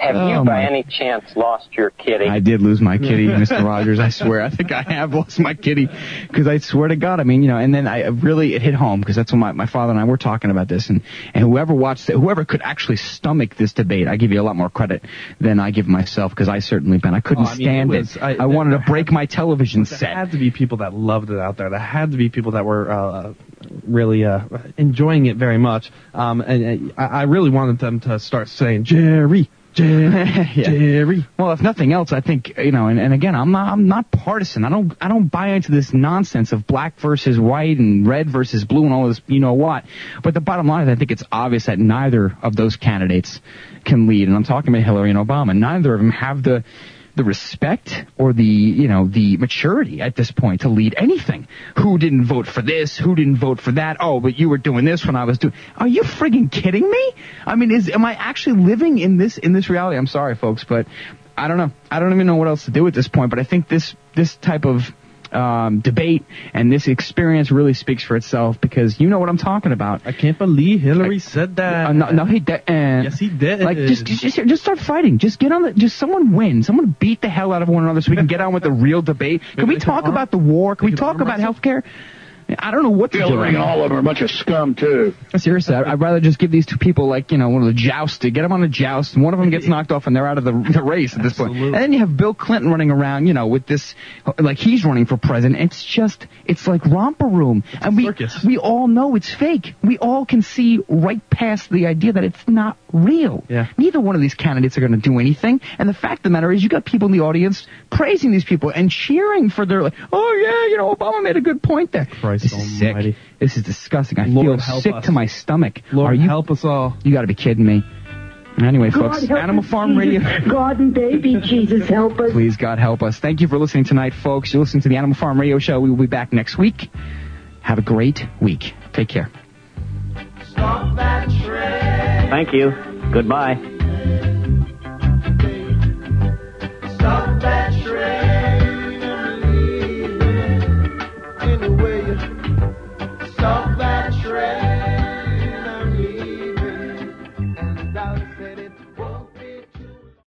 Have Oh, you, by my. any chance, lost your kitty? I did lose my kitty, Mr. Rogers. I swear. I think I have lost my kitty because I swear to God. I mean, you know, and then I uh, really it hit home because that's when my, my father and I were talking about this, and and whoever watched it, whoever could actually stomach this debate, I give you a lot more credit than I give myself because I certainly been. I couldn't Oh, I mean, stand it it. was- I, I- wanted to break my television There set. had to be people that loved it out there. There had to be people that were uh, really uh, enjoying it very much. Um, and, uh, I really wanted them to start saying Jerry, Jerry, Jerry. Well, if nothing else, I think you know, and, and again, I'm not I'm not partisan. I don't I don't buy into this nonsense of black versus white and red versus blue and all this you know what. But the bottom line is, I think it's obvious that neither of those candidates can lead. And I'm talking about Hillary and Obama. Neither of them have the the respect or the you know the maturity at this point to lead anything. Who didn't vote for this? Who didn't vote for that? Oh, but you were doing this when I was doing. Are you friggin' kidding me? I mean, is am I actually living in this in this reality? I'm sorry, folks, but I don't know. I don't even know what else to do at this point. But I think this this type of um, debate and this experience really speaks for itself because you know what I'm talking about. I can't believe Hillary said that. Uh, no, no, he did. Uh, Yes, he did. Like, just, just, just, start fighting. Just get on the, just someone win. Someone beat the hell out of one another so we can get on with the real debate. Can we talk about the war? Can we talk about healthcare? I don't know what to do. Hillary and all of them are a bunch of scum too. Seriously, I- I'd rather just give these two people like you know one of the joust to get them on a joust, and one of them gets knocked off, and they're out of the, the race at this point. And then you have Bill Clinton running around, you know, with this like he's running for president. It's just it's like romper room, and we we all know it's fake. We all can see right past the idea that it's not real. Yeah. Neither one of these candidates are going to do anything. And the fact of the matter is, you got people in the audience praising these people and cheering for their like, oh yeah, you know, Obama made a good point there. Christ this is almighty. sick. This is disgusting. I Lord feel sick us. to my stomach. Lord Are you help us all. You got to be kidding me. Anyway, God folks, Animal us, Farm Radio. Jesus. God and baby Jesus help us. Please, God help us. Thank you for listening tonight, folks. You're listening to the Animal Farm Radio Show. We will be back next week. Have a great week. Take care. Thank you. Goodbye. Stop that train. 走。